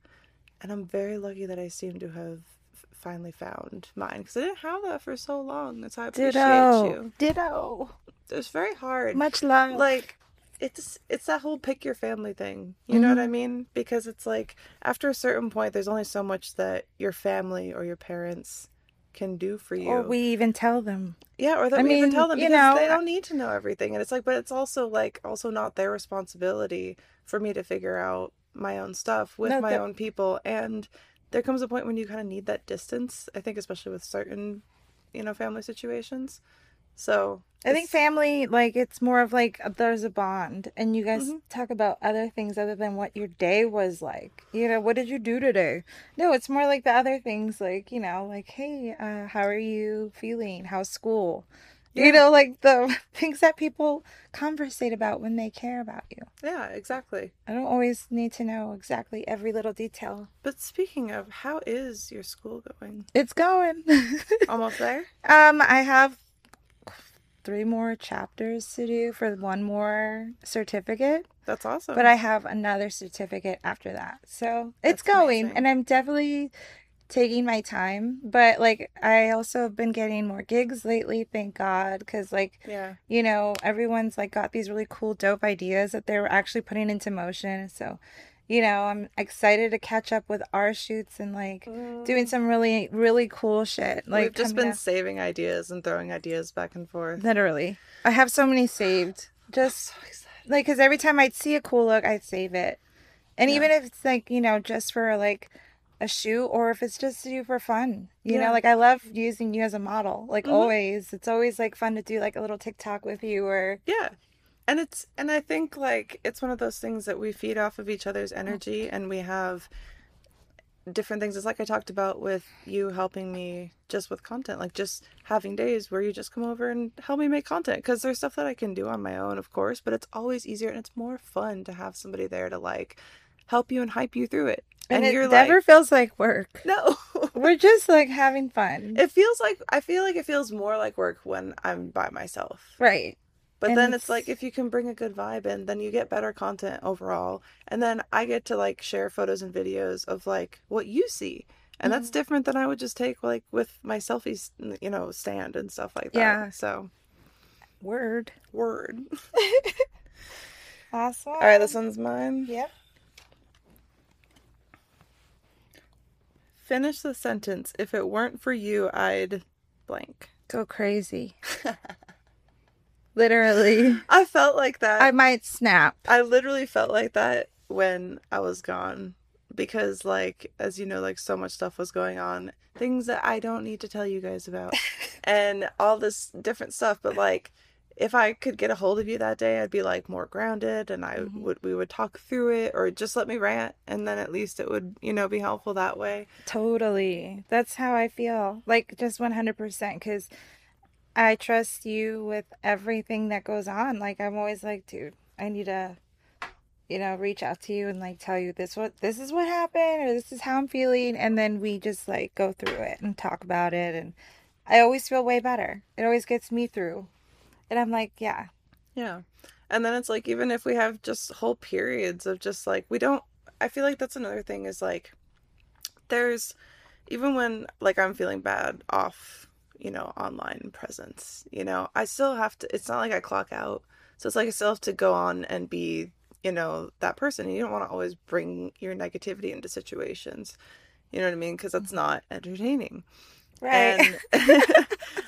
and I'm very lucky that I seem to have f- finally found mine because I didn't have that for so long. That's how I appreciate Ditto. you. Ditto. It's very hard. Much love. like it's it's that whole pick your family thing. You know what I Mm-hmm. mean? Because it's like after a certain point, there's only so much that your family or your parents can do for you. or we even tell them. Yeah, or that I we even tell them you know, they don't need to know everything. And it's like, but it's also like also not their responsibility for me to figure out my own stuff with No, my that- own people. And there comes a point when you kind of need that distance. I think, especially with certain, you know, family situations. So I think family, like, it's more of like there's a bond, and you guys Mhm. talk about other things other than what your day was like. You know, what did you do today? No, it's more like the other things, like, you know, like, hey, uh, how are you feeling? How's school? Yeah. You know, like the things that people conversate about when they care about you. yeah, exactly. I don't always need to know exactly every little detail. But speaking of, how is your school going? It's going. Almost there? Um, I have three more chapters to do for one more certificate, That's awesome. but I have another certificate after that. So it's. That's going, amazing. and I'm definitely taking my time. But like, I also have been getting more gigs lately, thank God, because like, yeah. you know, everyone's like got these really cool, dope ideas that they're actually putting into motion. So, you know, I'm excited to catch up with our shoots and like doing some really, really cool shit. Like, We've just been up- saving ideas and throwing ideas back and forth. Literally. I have so many saved. Just like, because every time I'd see a cool look, I'd save it. And Yeah. even if it's like, you know, just for like a shoot or if it's just to do for fun, you Yeah. know, like I love using you as a model. Like, Mhm. always. It's always like fun to do like a little TikTok with you or, Yeah. And it's and I think like it's one of those things that we feed off of each other's energy mm-hmm. and we have different things. It's like I talked about with you helping me just with content, like just having days where you just come over and help me make content because there's stuff that I can do on my own, of course, but it's always easier and it's more fun to have somebody there to like help you and hype you through it. and, And, it never like, feels like work. no. We're just like having fun. it feels like I feel like it feels more like work when I'm by myself. right. But And then it's- it's like if you can bring a good vibe in, then you get better content overall. And then I get to like share photos and videos of like what you see. And Mm-hmm. that's different than I would just take like with my selfies, you know, stand and stuff like that. Yeah. So, Word. word. Awesome. All right, this one's mine. Yep. Finish the sentence. If it weren't for you, I'd blank. Go crazy. Literally. I felt like that. I might snap. I literally felt like that when I was gone because like as you know like so much stuff was going on things that I don't need to tell you guys about and all this different stuff but like if I could get a hold of you that day I'd be like more grounded and I Mhm. would we would talk through it or just let me rant and then at least it would you know be helpful that way Totally. That's how I feel. Like just 100% because I trust you with everything that goes on. Like I'm always like, dude, I need to, you know, reach out to you and like tell you this what this is what happened or this is how I'm feeling, and then we just like go through it and talk about it, and I always feel way better. It always gets me through, and I'm like, yeah, Yeah. And then it's like even if we have just whole periods of just like we don't I feel like that's another thing is like there's even when like I'm feeling bad off, you know, online presence, you know, I still have to it's not like I clock out. So it's like I still have to go on and be, you know, that person. You don't want to always bring your negativity into situations. You know what I mean? Because that's not entertaining. right. And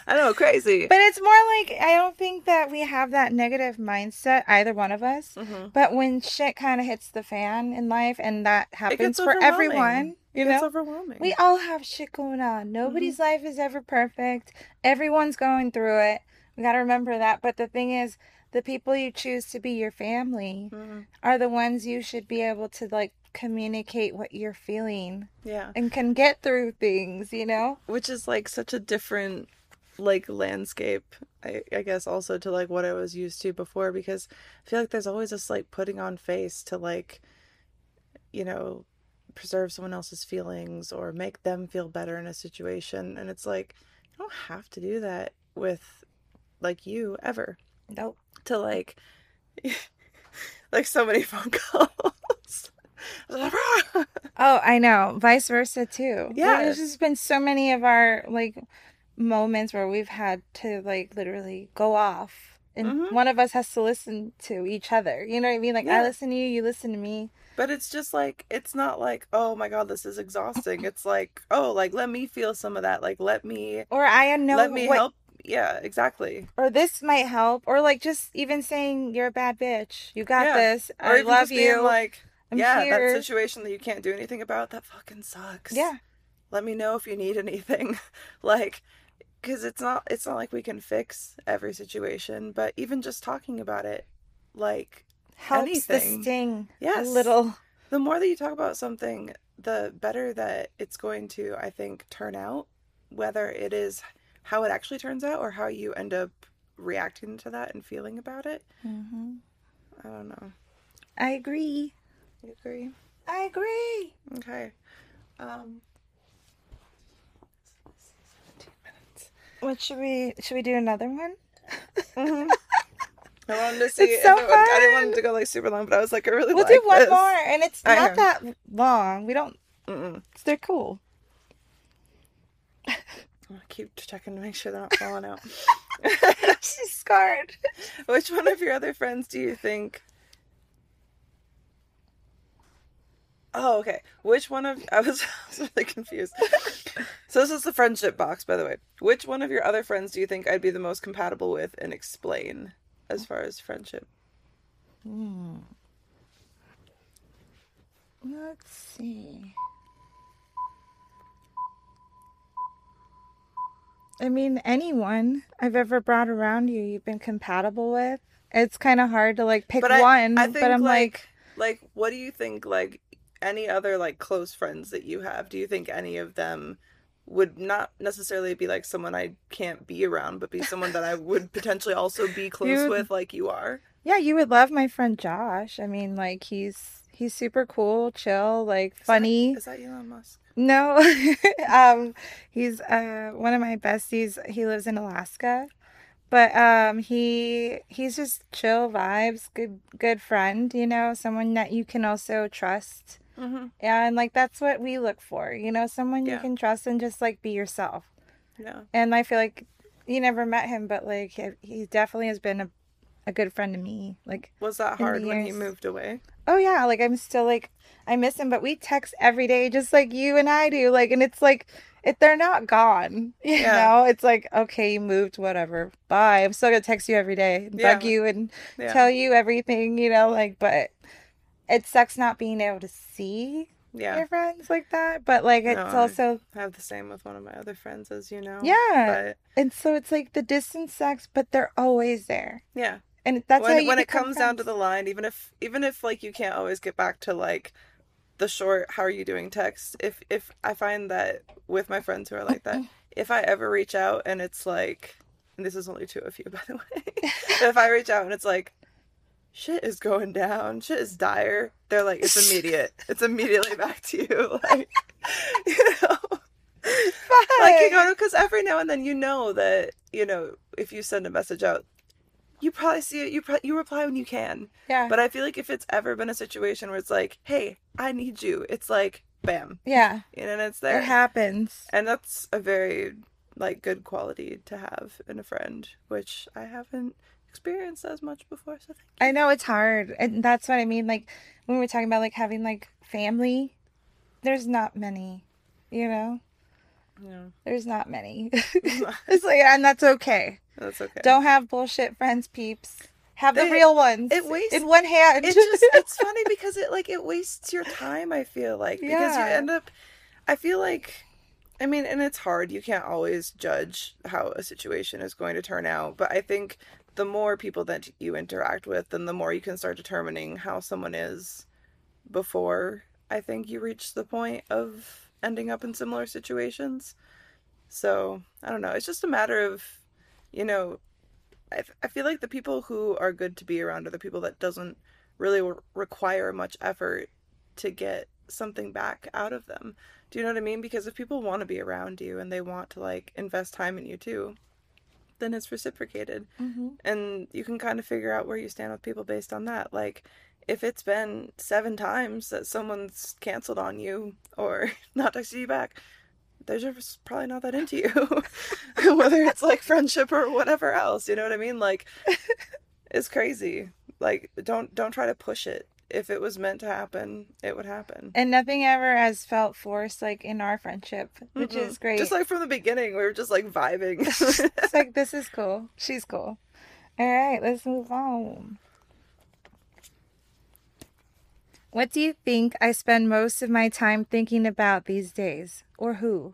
I know, crazy. But it's more like I don't think that we have that negative mindset, either one of us. hmm But when shit kind of hits the fan in life, and that happens for everyone, you It's know, overwhelming. we all have shit going on. Nobody's life is ever perfect. Everyone's going through it. We got to remember that. But the thing is, the people you choose to be your family Mhm. are the ones you should be able to like communicate what you're feeling Yeah. and can get through things, you know? Which is like such a different like landscape, I, I guess also to like what I was used to before because I feel like there's always this like putting on face to like you know preserve someone else's feelings or make them feel better in a situation and it's like you don't have to do that with like you ever Nope. to like like so many phone calls Oh, I know. Vice versa too. Yeah. There's just been so many of our like moments where we've had to like literally go off. And Mhm. one of us has to listen to each other. You know what I mean? Like Yeah. I listen to you, you listen to me. But it's just like it's not like, oh my god, this is exhausting. It's like, oh, like let me feel some of that. Like let me Or I know let me what help. Yeah, exactly. or this might help. Or like just even saying you're a bad bitch. You got Yeah. this. Or I love just being you. like, I'm yeah, here. that situation that you can't do anything about, that fucking sucks. yeah. Let me know if you need anything. like cuz it's not it's not like we can fix every situation, but even just talking about it like Helps the sting Yes. a little. the more that you talk about something, the better that it's going to, I think, turn out, whether it is how it actually turns out or how you end up reacting to that and feeling about it. hmm I don't know. I agree. You agree? I agree. Okay. Um What should we should we do another one? Mhm. I wanted to see It's so would, I didn't want it to go like super long, but I was like, I really We'll like do one this. more, and it's I not that long. We don't. Mm-mm. They're cool. I'm gonna keep checking to make sure they're not falling out. She's scarred. Which one of your other friends do you think? Oh, okay. Which one of I was, I was really confused. so this is the friendship box, by the way. Which one of your other friends do you think I'd be the most compatible with, and explain as far as friendship? Hmm. Let's see. I mean, anyone I've ever brought around you, you've been compatible with. It's kind of hard to like pick But I, one, I think but I'm like, like, like, what do you think? Like, any other like close friends that you have? Do you think any of them would not necessarily be like someone I can't be around, but be someone that I would potentially also be close You- with, like you are? yeah, you would love my friend Josh. I mean, like he's he's super cool, chill, like funny. Is that Elon Musk? No, um, he's uh one of my besties. He lives in Alaska, but um, he he's just chill vibes, good good friend. You know, someone that you can also trust. Mm-hmm. And like that's what we look for. You know, someone you can trust and just like be yourself. Yeah. And I feel like you never met him, but like he, he definitely has been a a good friend to me. Like Was that hard when he moved away? oh yeah like i'm still like i miss him but we text every day just like you and i do like and it's like if they're not gone you Yeah. know it's like okay you moved whatever bye i'm still gonna text you every day and Yeah. bug you and Yeah. tell you everything you know like but it sucks not being able to see yeah. your friends like that but like it's No, also I have the same with one of my other friends, as you know. yeah But and so it's like the distance sucks but they're always there yeah. and that's when when it comes down to the line, even if even if like you can't always get back to like the short "How are you doing?" text, if if I find that with my friends who are like that, if I ever reach out and it's like, and this is only two of you by the way, if I reach out and it's like. Shit is going down. Shit is dire. They're like, it's immediate. It's immediately back to you. Like, you know, like you know because every now and then you know that you know if you send a message out you probably see it you pro- you reply when you can yeah but i feel like if it's ever been a situation where it's like hey i need you it's like bam yeah you know, and it's there. it happens and that's a very like good quality to have in a friend which i haven't experienced as much before so I know it's hard, and that's what I mean. Like when we're talking about like having like family, there's not many, you know. you There's not many. It's like, and that's okay. that's okay Don't have bullshit friends, peeps. Have the real ones. it wastes- in one hand. it just it's funny because it like it wastes your time i feel like because you end up i feel like i mean and it's hard you can't always judge how a situation is going to turn out but i think the more people that you interact with then the more you can start determining how someone is before i think you reach the point of ending up in similar situations so i don't know it's just a matter of you know I, I feel like the people who are good to be around are the people that doesn't really re- require much effort to get something back out of them. Do you know what I mean? Because if people want to be around you and they want to like invest time in you too, then it's reciprocated. Mm-hmm. And you can kind of figure out where you stand with people based on that. Like if it's been seven times that someone's canceled on you or not texted you back, they're just probably not that into you. Whether it's like friendship or whatever else, you know what I mean? Like it's crazy. Like don't don't try to push it. If it was meant to happen, it would happen. And nothing ever has felt forced like in our friendship, which Mm-mm. is great. Just like from the beginning, we were just like vibing. it's like this is cool. She's cool. All right, let's move on. What do you think I spend most of my time thinking about these days? Or who?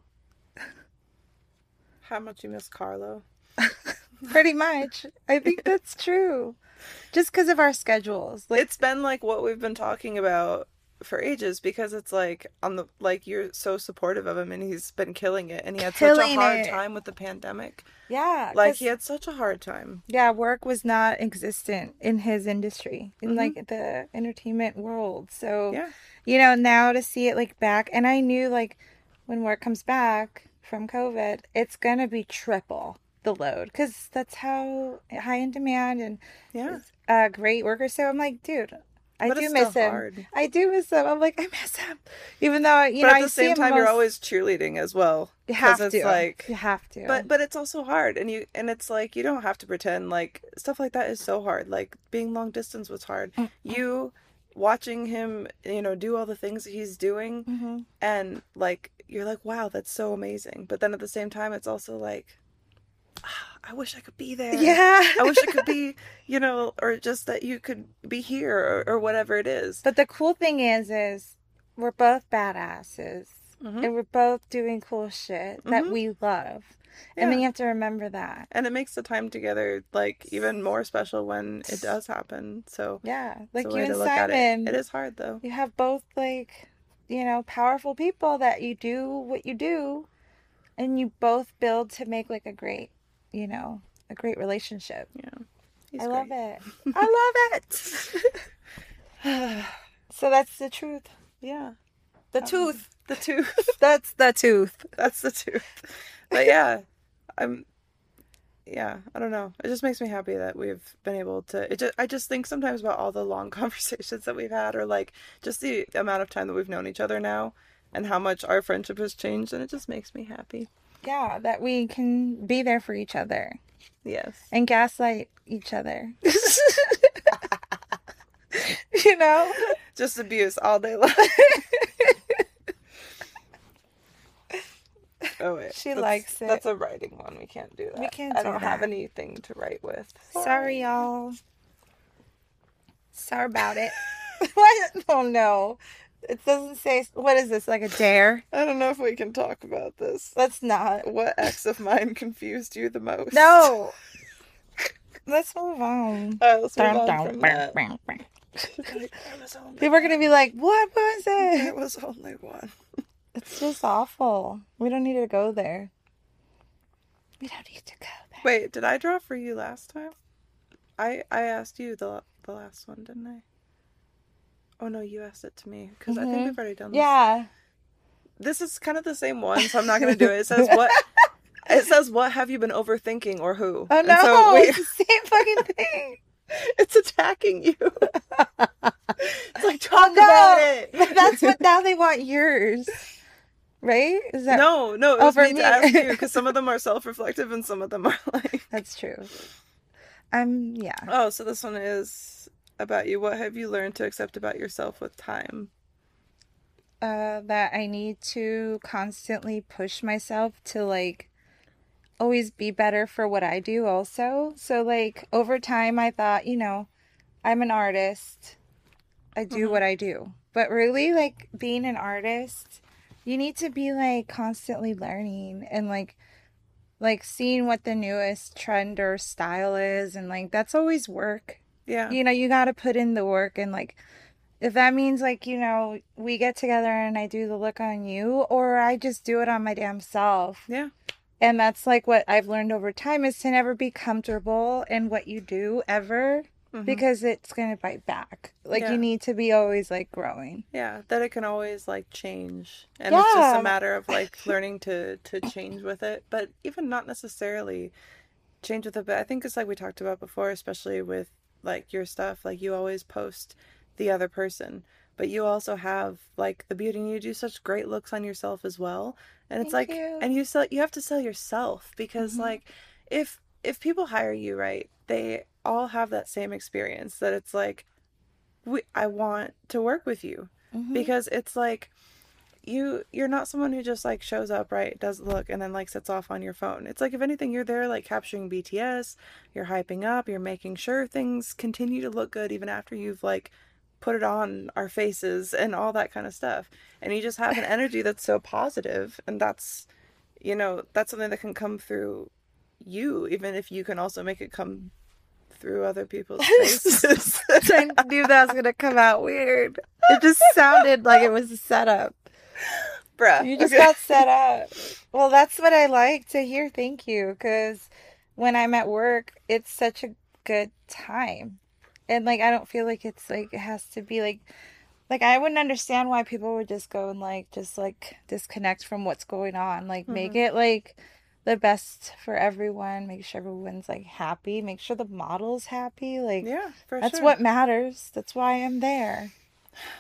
How much you miss Carlo? Pretty much. I think that's true. Just because of our schedules. Like, it's been like what we've been talking about for ages because it's like on the like you're so supportive of him and he's been killing it and he had such a hard it. time with the pandemic. yeah. Like he had such a hard time. yeah, work was not existent in his industry, in Mhm. like the entertainment world. So, Yeah. you know, now to see it like back, and I knew like when work comes back from COVID, it's gonna be triple the load because that's how high in demand and Yeah. uh, great workers. So I'm like, dude, I But do miss him. hard. I do miss him. I'm like, I miss him, even though you but know at the I same time you're always cheerleading as well. you have it's to like you have to. but but it's also hard and you and it's like you don't have to pretend like stuff like that is so hard. Like being long distance was hard. Mm. You watching him, you know, do all the things that he's doing Mhm. and like you're like wow that's so amazing but then at the same time it's also like "Ah, i wish i could be there. Yeah, i wish i could be you know or just that you could be here or, or whatever it is. But the cool thing is, is we're both badasses, Mhm. and we're both doing cool shit that Mhm. we love, and then you have to remember that. and it makes the time together like even more special when it does happen. So Yeah, like you and to look at Simon, it it is hard though. you have both like, you know, powerful people that you do what you do, and you both build to make like a great, you know, a great relationship. yeah He's I love it. I love it. so that's the truth. yeah The Um, tooth. the tooth That's the tooth. that's the tooth but yeah i'm yeah i don't know it just makes me happy that we've been able to it just, i just think sometimes about all the long conversations that we've had or like just the amount of time that we've known each other now and how much our friendship has changed and it just makes me happy Yeah, that we can be there for each other. yes and gaslight each other. you know? just abuse all day long oh wait She that's- likes it. that's a writing one we can't do that We can't i do don't have anything to write with Sorry, y'all. Sorry about it. what? Oh no. It doesn't say. What is this? Like a dare? i don't know if we can talk about this Let's not. What ex of mine confused you the most? No. Let's move on. All right, let's move on from that. bam, bam. Like, there was only, People are gonna be like, "What was it?" it?" was only one. It's just awful. We don't need to go there. We don't need to go there. Wait, did I draw for you last time? I I asked you the the last one, didn't I? Oh no, you asked it to me because I think Mhm. we've already done this. Yeah. This is kind of the same one, so I'm not gonna do it. It says what. It says what have you been overthinking or who? Oh And no! so It's the same fucking thing. it's attacking you. it's like Oh talk about it. no! That's what now they want yours, right? Is that No, no, it Oh, was for me, me. to ask you because some of them are self-reflective and some of them are like. That's true. Um. Yeah. Oh, so this one is about you. What have you learned to accept about yourself with time? Uh, that I need to constantly push myself to like always be better for what I do. Also, so like over time, I thought, you know, I'm an artist. I do Mhm. what I do, but really, like being an artist, you need to be like constantly learning and like like seeing what the newest trend or style is and like that's always work Yeah. you know you got to put in the work and like if that means like you know we get together and i do the look on you or i just do it on my damn self Yeah. and that's like what i've learned over time is to never be comfortable in what you do ever Mhm. because it's going to bite back. Like Yeah. you need to be always like growing. Yeah, that it can always like change, and it's just a matter of like learning to to change with it. But even not necessarily change with it. But I think it's like we talked about before, especially with like your stuff. Like you always post the other person, but you also have like the beauty, and you do such great looks on yourself as well. And it's Thank like, you. and you sell, you have to sell yourself because Mhm. like if if people hire you right, they all have that same experience that it's like. We, I want to work with you Mhm. because it's like you you're not someone who just like shows up right does look and then like sets off on your phone it's like if anything you're there like capturing bts you're hyping up you're making sure things continue to look good even after you've like put it on our faces and all that kind of stuff and you just have an energy that's so positive and that's you know that's something that can come through you even if you can also make it come through other people's faces I knew that was going to come out weird. It just sounded like it was a setup. Bruh You just okay. got set up. Well, that's what I like to hear. Thank you. Because when I'm at work, it's such a good time. And like, I don't feel like it's like, it has to be like, like, I wouldn't understand why people would just go and like, just like disconnect from what's going on. Like, make mm-hmm. it like the best for everyone. Make sure everyone's like happy. Make sure the model's happy. Like, yeah for that's sure. what matters. That's why I'm there.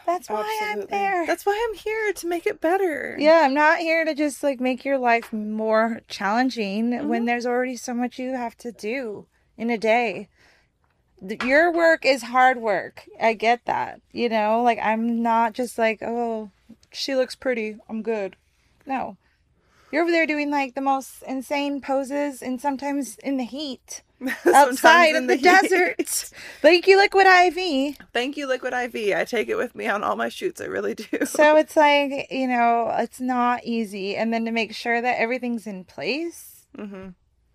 That's why I'm there. That's why I'm here to make it better. Yeah, I'm not here to just like make your life more challenging Mm-hmm. when there's already so much you have to do in a day. Your work is hard work. I get that. You know, like I'm not just like, oh, she looks pretty. I'm good. No. You're over there doing like the most insane poses and sometimes in the heat outside in in the, heat. desert. Thank you, Liquid IV. Thank you, Liquid IV. I take it with me on all my shoots. I really do. So it's like, you know, it's not easy. And then to make sure that everything's in place, hmm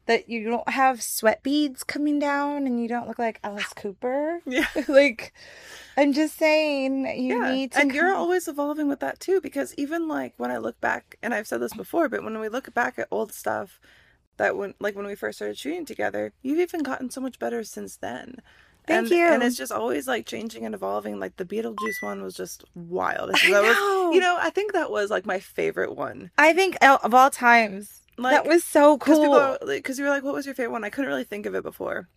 that you don't have sweat beads coming down and you don't look like Alice Cooper. Yeah. like, I'm just saying, you yeah. need to. and you're always evolving with that too, because even like when I look back, and I've said this before, but when we look back at old stuff, that when like when we first started shooting together, you've even gotten so much better since then. Thank and, you. And it's just always like changing and evolving. Like the Beetlejuice one was just wild. I know. was, you know, I think that was like my favorite one. I think uh, of all times, Like that was so cool. because you were like, what was your favorite one? I couldn't really think of it before,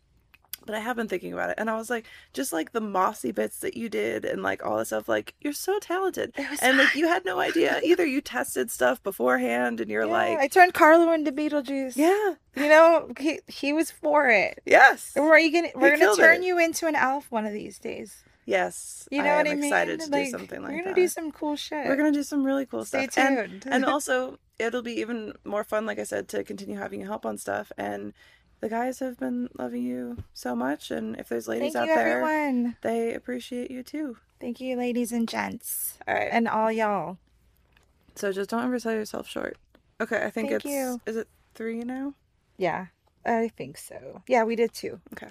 but I have been thinking about it, and I was like, just like the mossy bits that you did, and like all this stuff. Like you're so talented, and like you had no idea either. You tested stuff beforehand, and you're Yeah, like, I turned Carlo into Beetlejuice. yeah, You know, he, he was for it. yes, And We're gonna we're gonna killed turn it. you into an elf one of these days. yes. You know I what am I mean? excited to Like, do something like We're gonna that. do some cool shit. We're gonna do some really cool Stay stuff, and tuned. and also it'll be even more fun, like I said, to continue having you help on stuff. And the guys have been loving you so much, and if there's ladies Thank out you, there, everyone. they appreciate you too. Thank you, ladies and gents, All right, and all y'all. so just don't ever sell yourself short. Okay, I think Thank it's you. is it three now? Yeah, I think so. Yeah, we did two. Okay,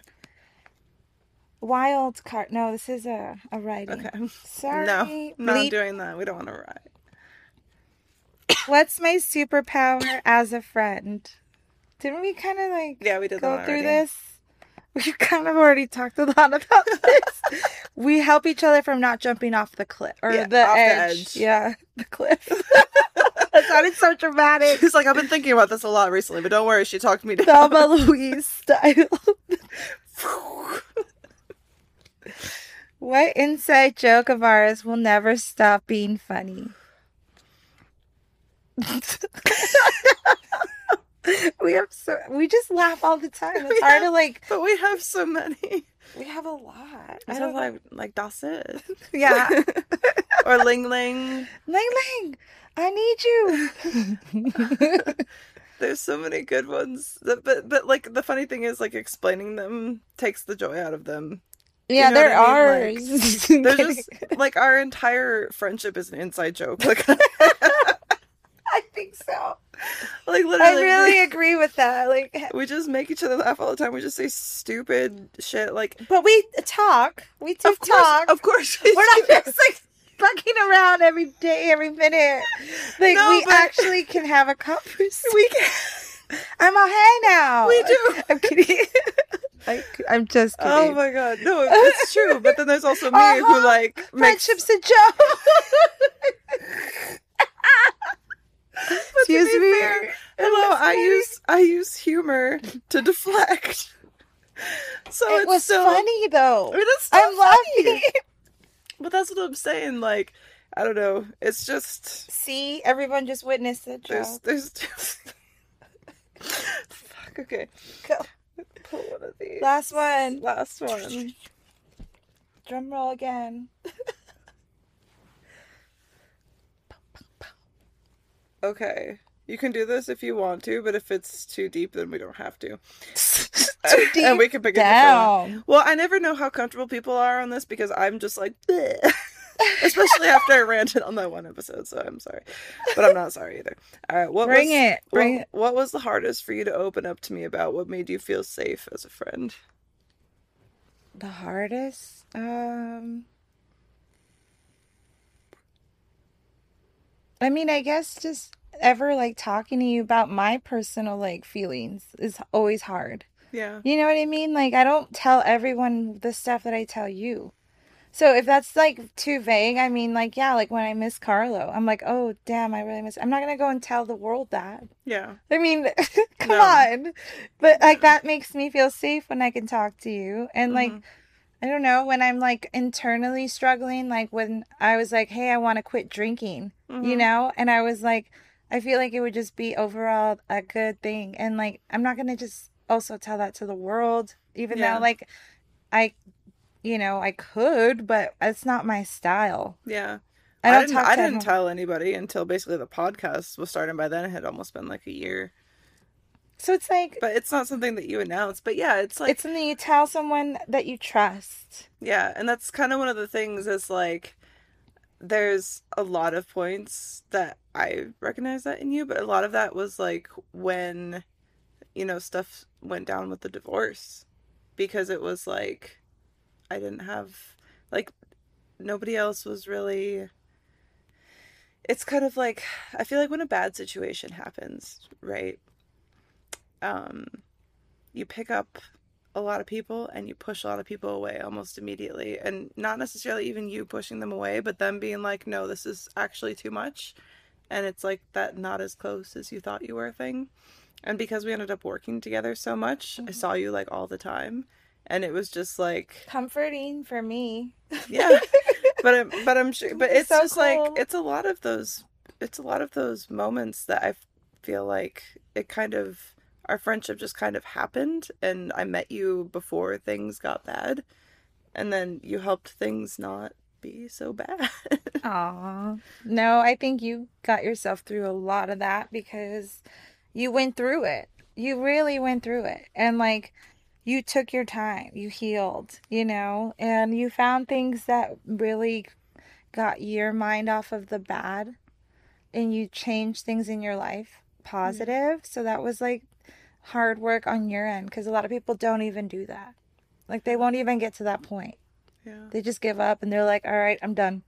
Wild card. No, this is a a writing. okay. Sorry. No, not Bleep. doing that. We don't want to ride. What's my superpower as a friend? Didn't we kind of like Yeah, we did go through already. this? We've kind of already talked a lot about this. we help each other from not jumping off the cliff or Yeah, the, off the edge. edge. Yeah, the cliff. that sounded so dramatic. He's like, I've been thinking about this a lot recently, but don't worry, she talked me down. Thelma Louise style. what inside joke of ours will never stop being funny? we have so we just laugh all the time. It's hard to like. but we have so many. We have a lot. I don't like like it. Yeah, or Ling Ling. Ling Ling, I need you. There's so many good ones. That, but but like the funny thing is like explaining them takes the joy out of them. yeah, know they're what I mean? ours. There's just like our entire friendship is an inside joke. Like I think so. like literally, I really agree with that. Like, we just make each other laugh all the time. We just say stupid shit like but we talk. We do of course, talk. of course we We're not just like fucking around every day, every minute. Like No, we but- actually can have a conversation. we can I'm all hey now. We do. I'm kidding. Like, I'm just kidding. Oh my god, no, it's true. But then there's also me who Uh-huh. like makes Friendship's a joke. Excuse me. fair, hello, I use I use humor to deflect. So it it's was still, funny though. Is still I'm funny. laughing. But that's what I'm saying. Like, I don't know. It's just See, everyone just witnessed it. there's there's just fuck. Okay, Go. pull one of these. Last one. Last one. Drum roll again. Okay, you can do this if you want to, but if it's too deep, then we don't have to. Too and we can pick a different one. down. Well, I never know how comfortable people are on this because I'm just like, especially after I ranted on that one episode. So I'm sorry, but I'm not sorry either. All right, what Bring was, it. Bring what, it. What was the hardest for you to open up to me about? What made you feel safe as a friend? The hardest? Um I mean, I guess just ever like talking to you about my personal like feelings is always hard. Yeah, You know what I mean? Like I don't tell everyone the stuff that I tell you. So if that's like too vague, I mean like yeah, like when I miss Carlo, I'm like, "Oh, damn, I really miss." I'm not going to go and tell the world that. yeah, I mean, come No. on. But like that makes me feel safe when I can talk to you. And like Mhm. I don't know, when I'm like internally struggling, like when I was like, "Hey, I want to quit drinking." You Mhm. know? And I was like I feel like it would just be overall a good thing. And like I'm not going to just also tell that to the world even Yeah. though like I you know, I could, but it's not my style. yeah. I I, didn't. I didn't everyone. tell anybody until basically the podcast was starting. By then, it had almost been like a year. So it's like But it's not something that you announce. But yeah, it's like it's something you tell someone that you trust. Yeah, and that's kind of one of the things is like there's a lot of points that I recognize that in you, but a lot of that was like when you know stuff went down with the divorce because it was like I didn't have like nobody else was really it's kind of like I feel like when a bad situation happens, right? Um you pick up a lot of people and you push a lot of people away almost immediately. And not necessarily even you pushing them away but them being like no this is actually too much. And it's like that not as close as you thought you were thing. And because we ended up working together so much i saw you like all the time. And it was just like Comforting for me. yeah. But I'm, but i'm sure but it's So just like it's a lot of those it's a lot of those moments that i feel like it kind of our friendship just kind of happened and i met you before things got bad and then you helped things not be so bad Aw. No, I think you got yourself through a lot of that because you went through it. You really went through it. And like you took your time. You healed, you know, and you found things that really got your mind off of the bad and you changed things in your life mm-hmm. positive. So that was like hard work on your end because a lot of people don't even do that. Like they won't even get to that point. yeah They just give up and they're like, "All right, I'm done."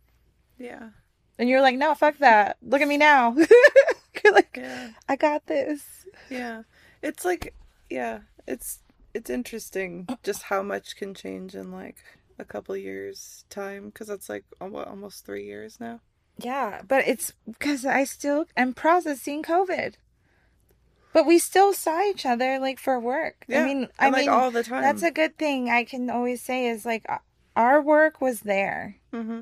yeah And you're like, no, fuck that. Look at me now. you're like, yeah I got this. yeah it's like yeah it's it's interesting just how much can change in like a couple years time because that's like what, almost three years now Yeah, but it's because I still am processing COVID. But we still saw each other like for work. yeah I mean, I like mean, all the time that's a good thing I can always say is like our work was there mm-hmm.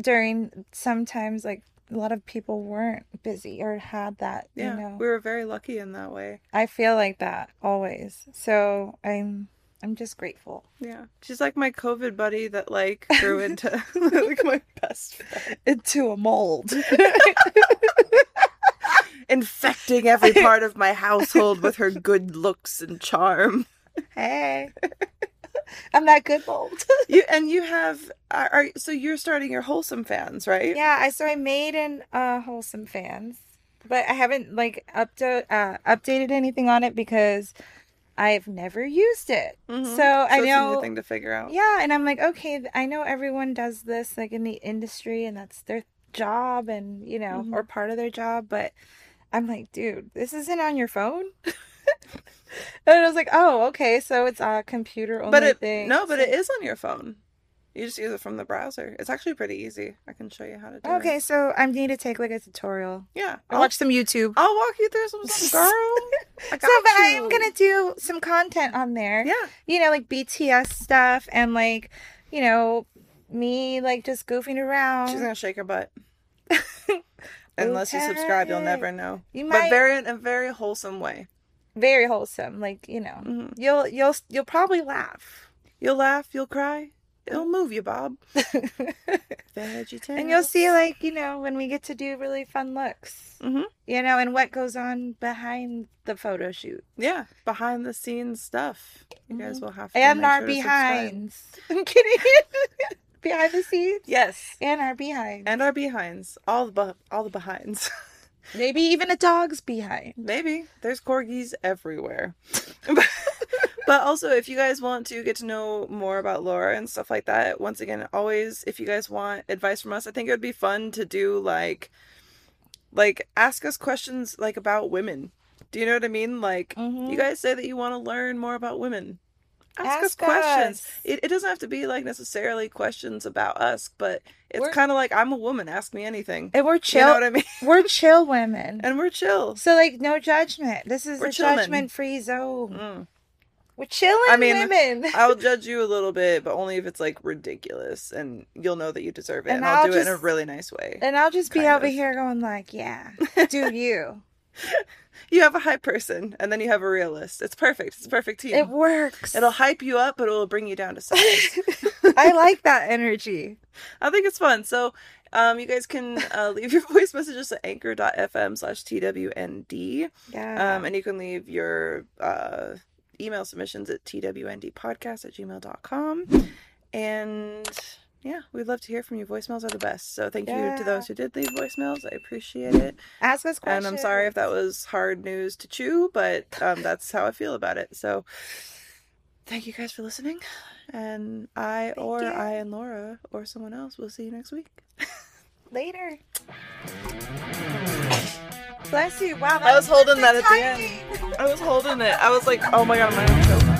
during sometimes like a lot of people weren't busy or had that, yeah you know. we were very lucky in that way I feel like that always. So I'm I'm just grateful. Yeah. She's like my COVID buddy that like grew into like my best friend. Into a mold. Infecting every part of my household with her good looks and charm. hey. I'm that good mold. You and you have are, are so you're starting your wholesome fans, right? yeah, I so I made an uh wholesome fans, but I haven't like update uh updated anything on it because I've never used it. Mhm. So, I a new know thing to figure out. Yeah, and I'm like, okay, I know everyone does this like in the industry and that's their job and, you know, Mhm. or part of their job, but I'm like, dude, this isn't on your phone. and I was like, oh, okay, so it's a computer only but it thing. no, but it is on your phone. You just use it from the browser. It's actually pretty easy. I can show you how to do it. Okay, so I need to take like a tutorial. Yeah. I I'll, watch some YouTube. I'll walk you through some stuff, girl. I So, but I am gonna do some content on there. Yeah. You know, like BTS stuff and like, you know, me like just goofing around. She's gonna shake her butt. Unless you subscribe, you'll never know. You might, But very in a very wholesome way. very wholesome. Like you know, Mhm. you'll you'll you'll probably laugh, You'll laugh, you'll cry. It'll move you, Bob. Veggie and you'll see like you know when we get to do really fun looks. Mhm. You know, and what goes on behind the photo shoot Yeah, behind the scenes stuff. You guys will have to and our sure to subscribe. behinds. I'm kidding. behind the scenes Yes, and our behinds, and our behinds, all the bu- all the behinds. maybe even a dog's behind. Maybe there's corgis everywhere. but also, if you guys want to get to know more about Laura and stuff like that, once again, always if you guys want advice from us, I think it would be fun to do like, like ask us questions like about women. Do you know what I mean? Like, Mhm. you guys say that you want to learn more about women. Ask, us questions. us. It, it doesn't have to be like necessarily questions about us, but it's kind of like I'm a woman. Ask me anything. And we're You know chill. what I mean? We're chill women. And we're chill. So like no judgment. This is We're a judgment free zone. Mm. We're chilling I mean, women. I'll judge you a little bit, but only if it's like ridiculous, and you'll know that you deserve it. And And, I'll, I'll do it in a really nice way. and I'll just be over of. here going like, yeah, do you. You have a hype person, and then you have a realist. It's perfect. It's a perfect team. It works. It'll hype you up, but it'll bring you down to size. I like that energy. I think it's fun. So, um, you guys can uh, leave your voice messages at anchor.fm slash TWND. Yeah. Um, and you can leave your uh, email submissions at twndpodcast at gmail.com. And yeah, we'd love to hear from you. Voicemails are the best. So thank you to those who did leave voicemails. I appreciate it. Ask us questions. And I'm sorry if that was hard news to chew, but um, that's how I feel about it. So thank you guys for listening. And I Thank or you. I and Laura or someone else will see you next week. later. Bless you. Wow. I was holding that at the end. I was holding it. I was like, oh my god, gonna choke.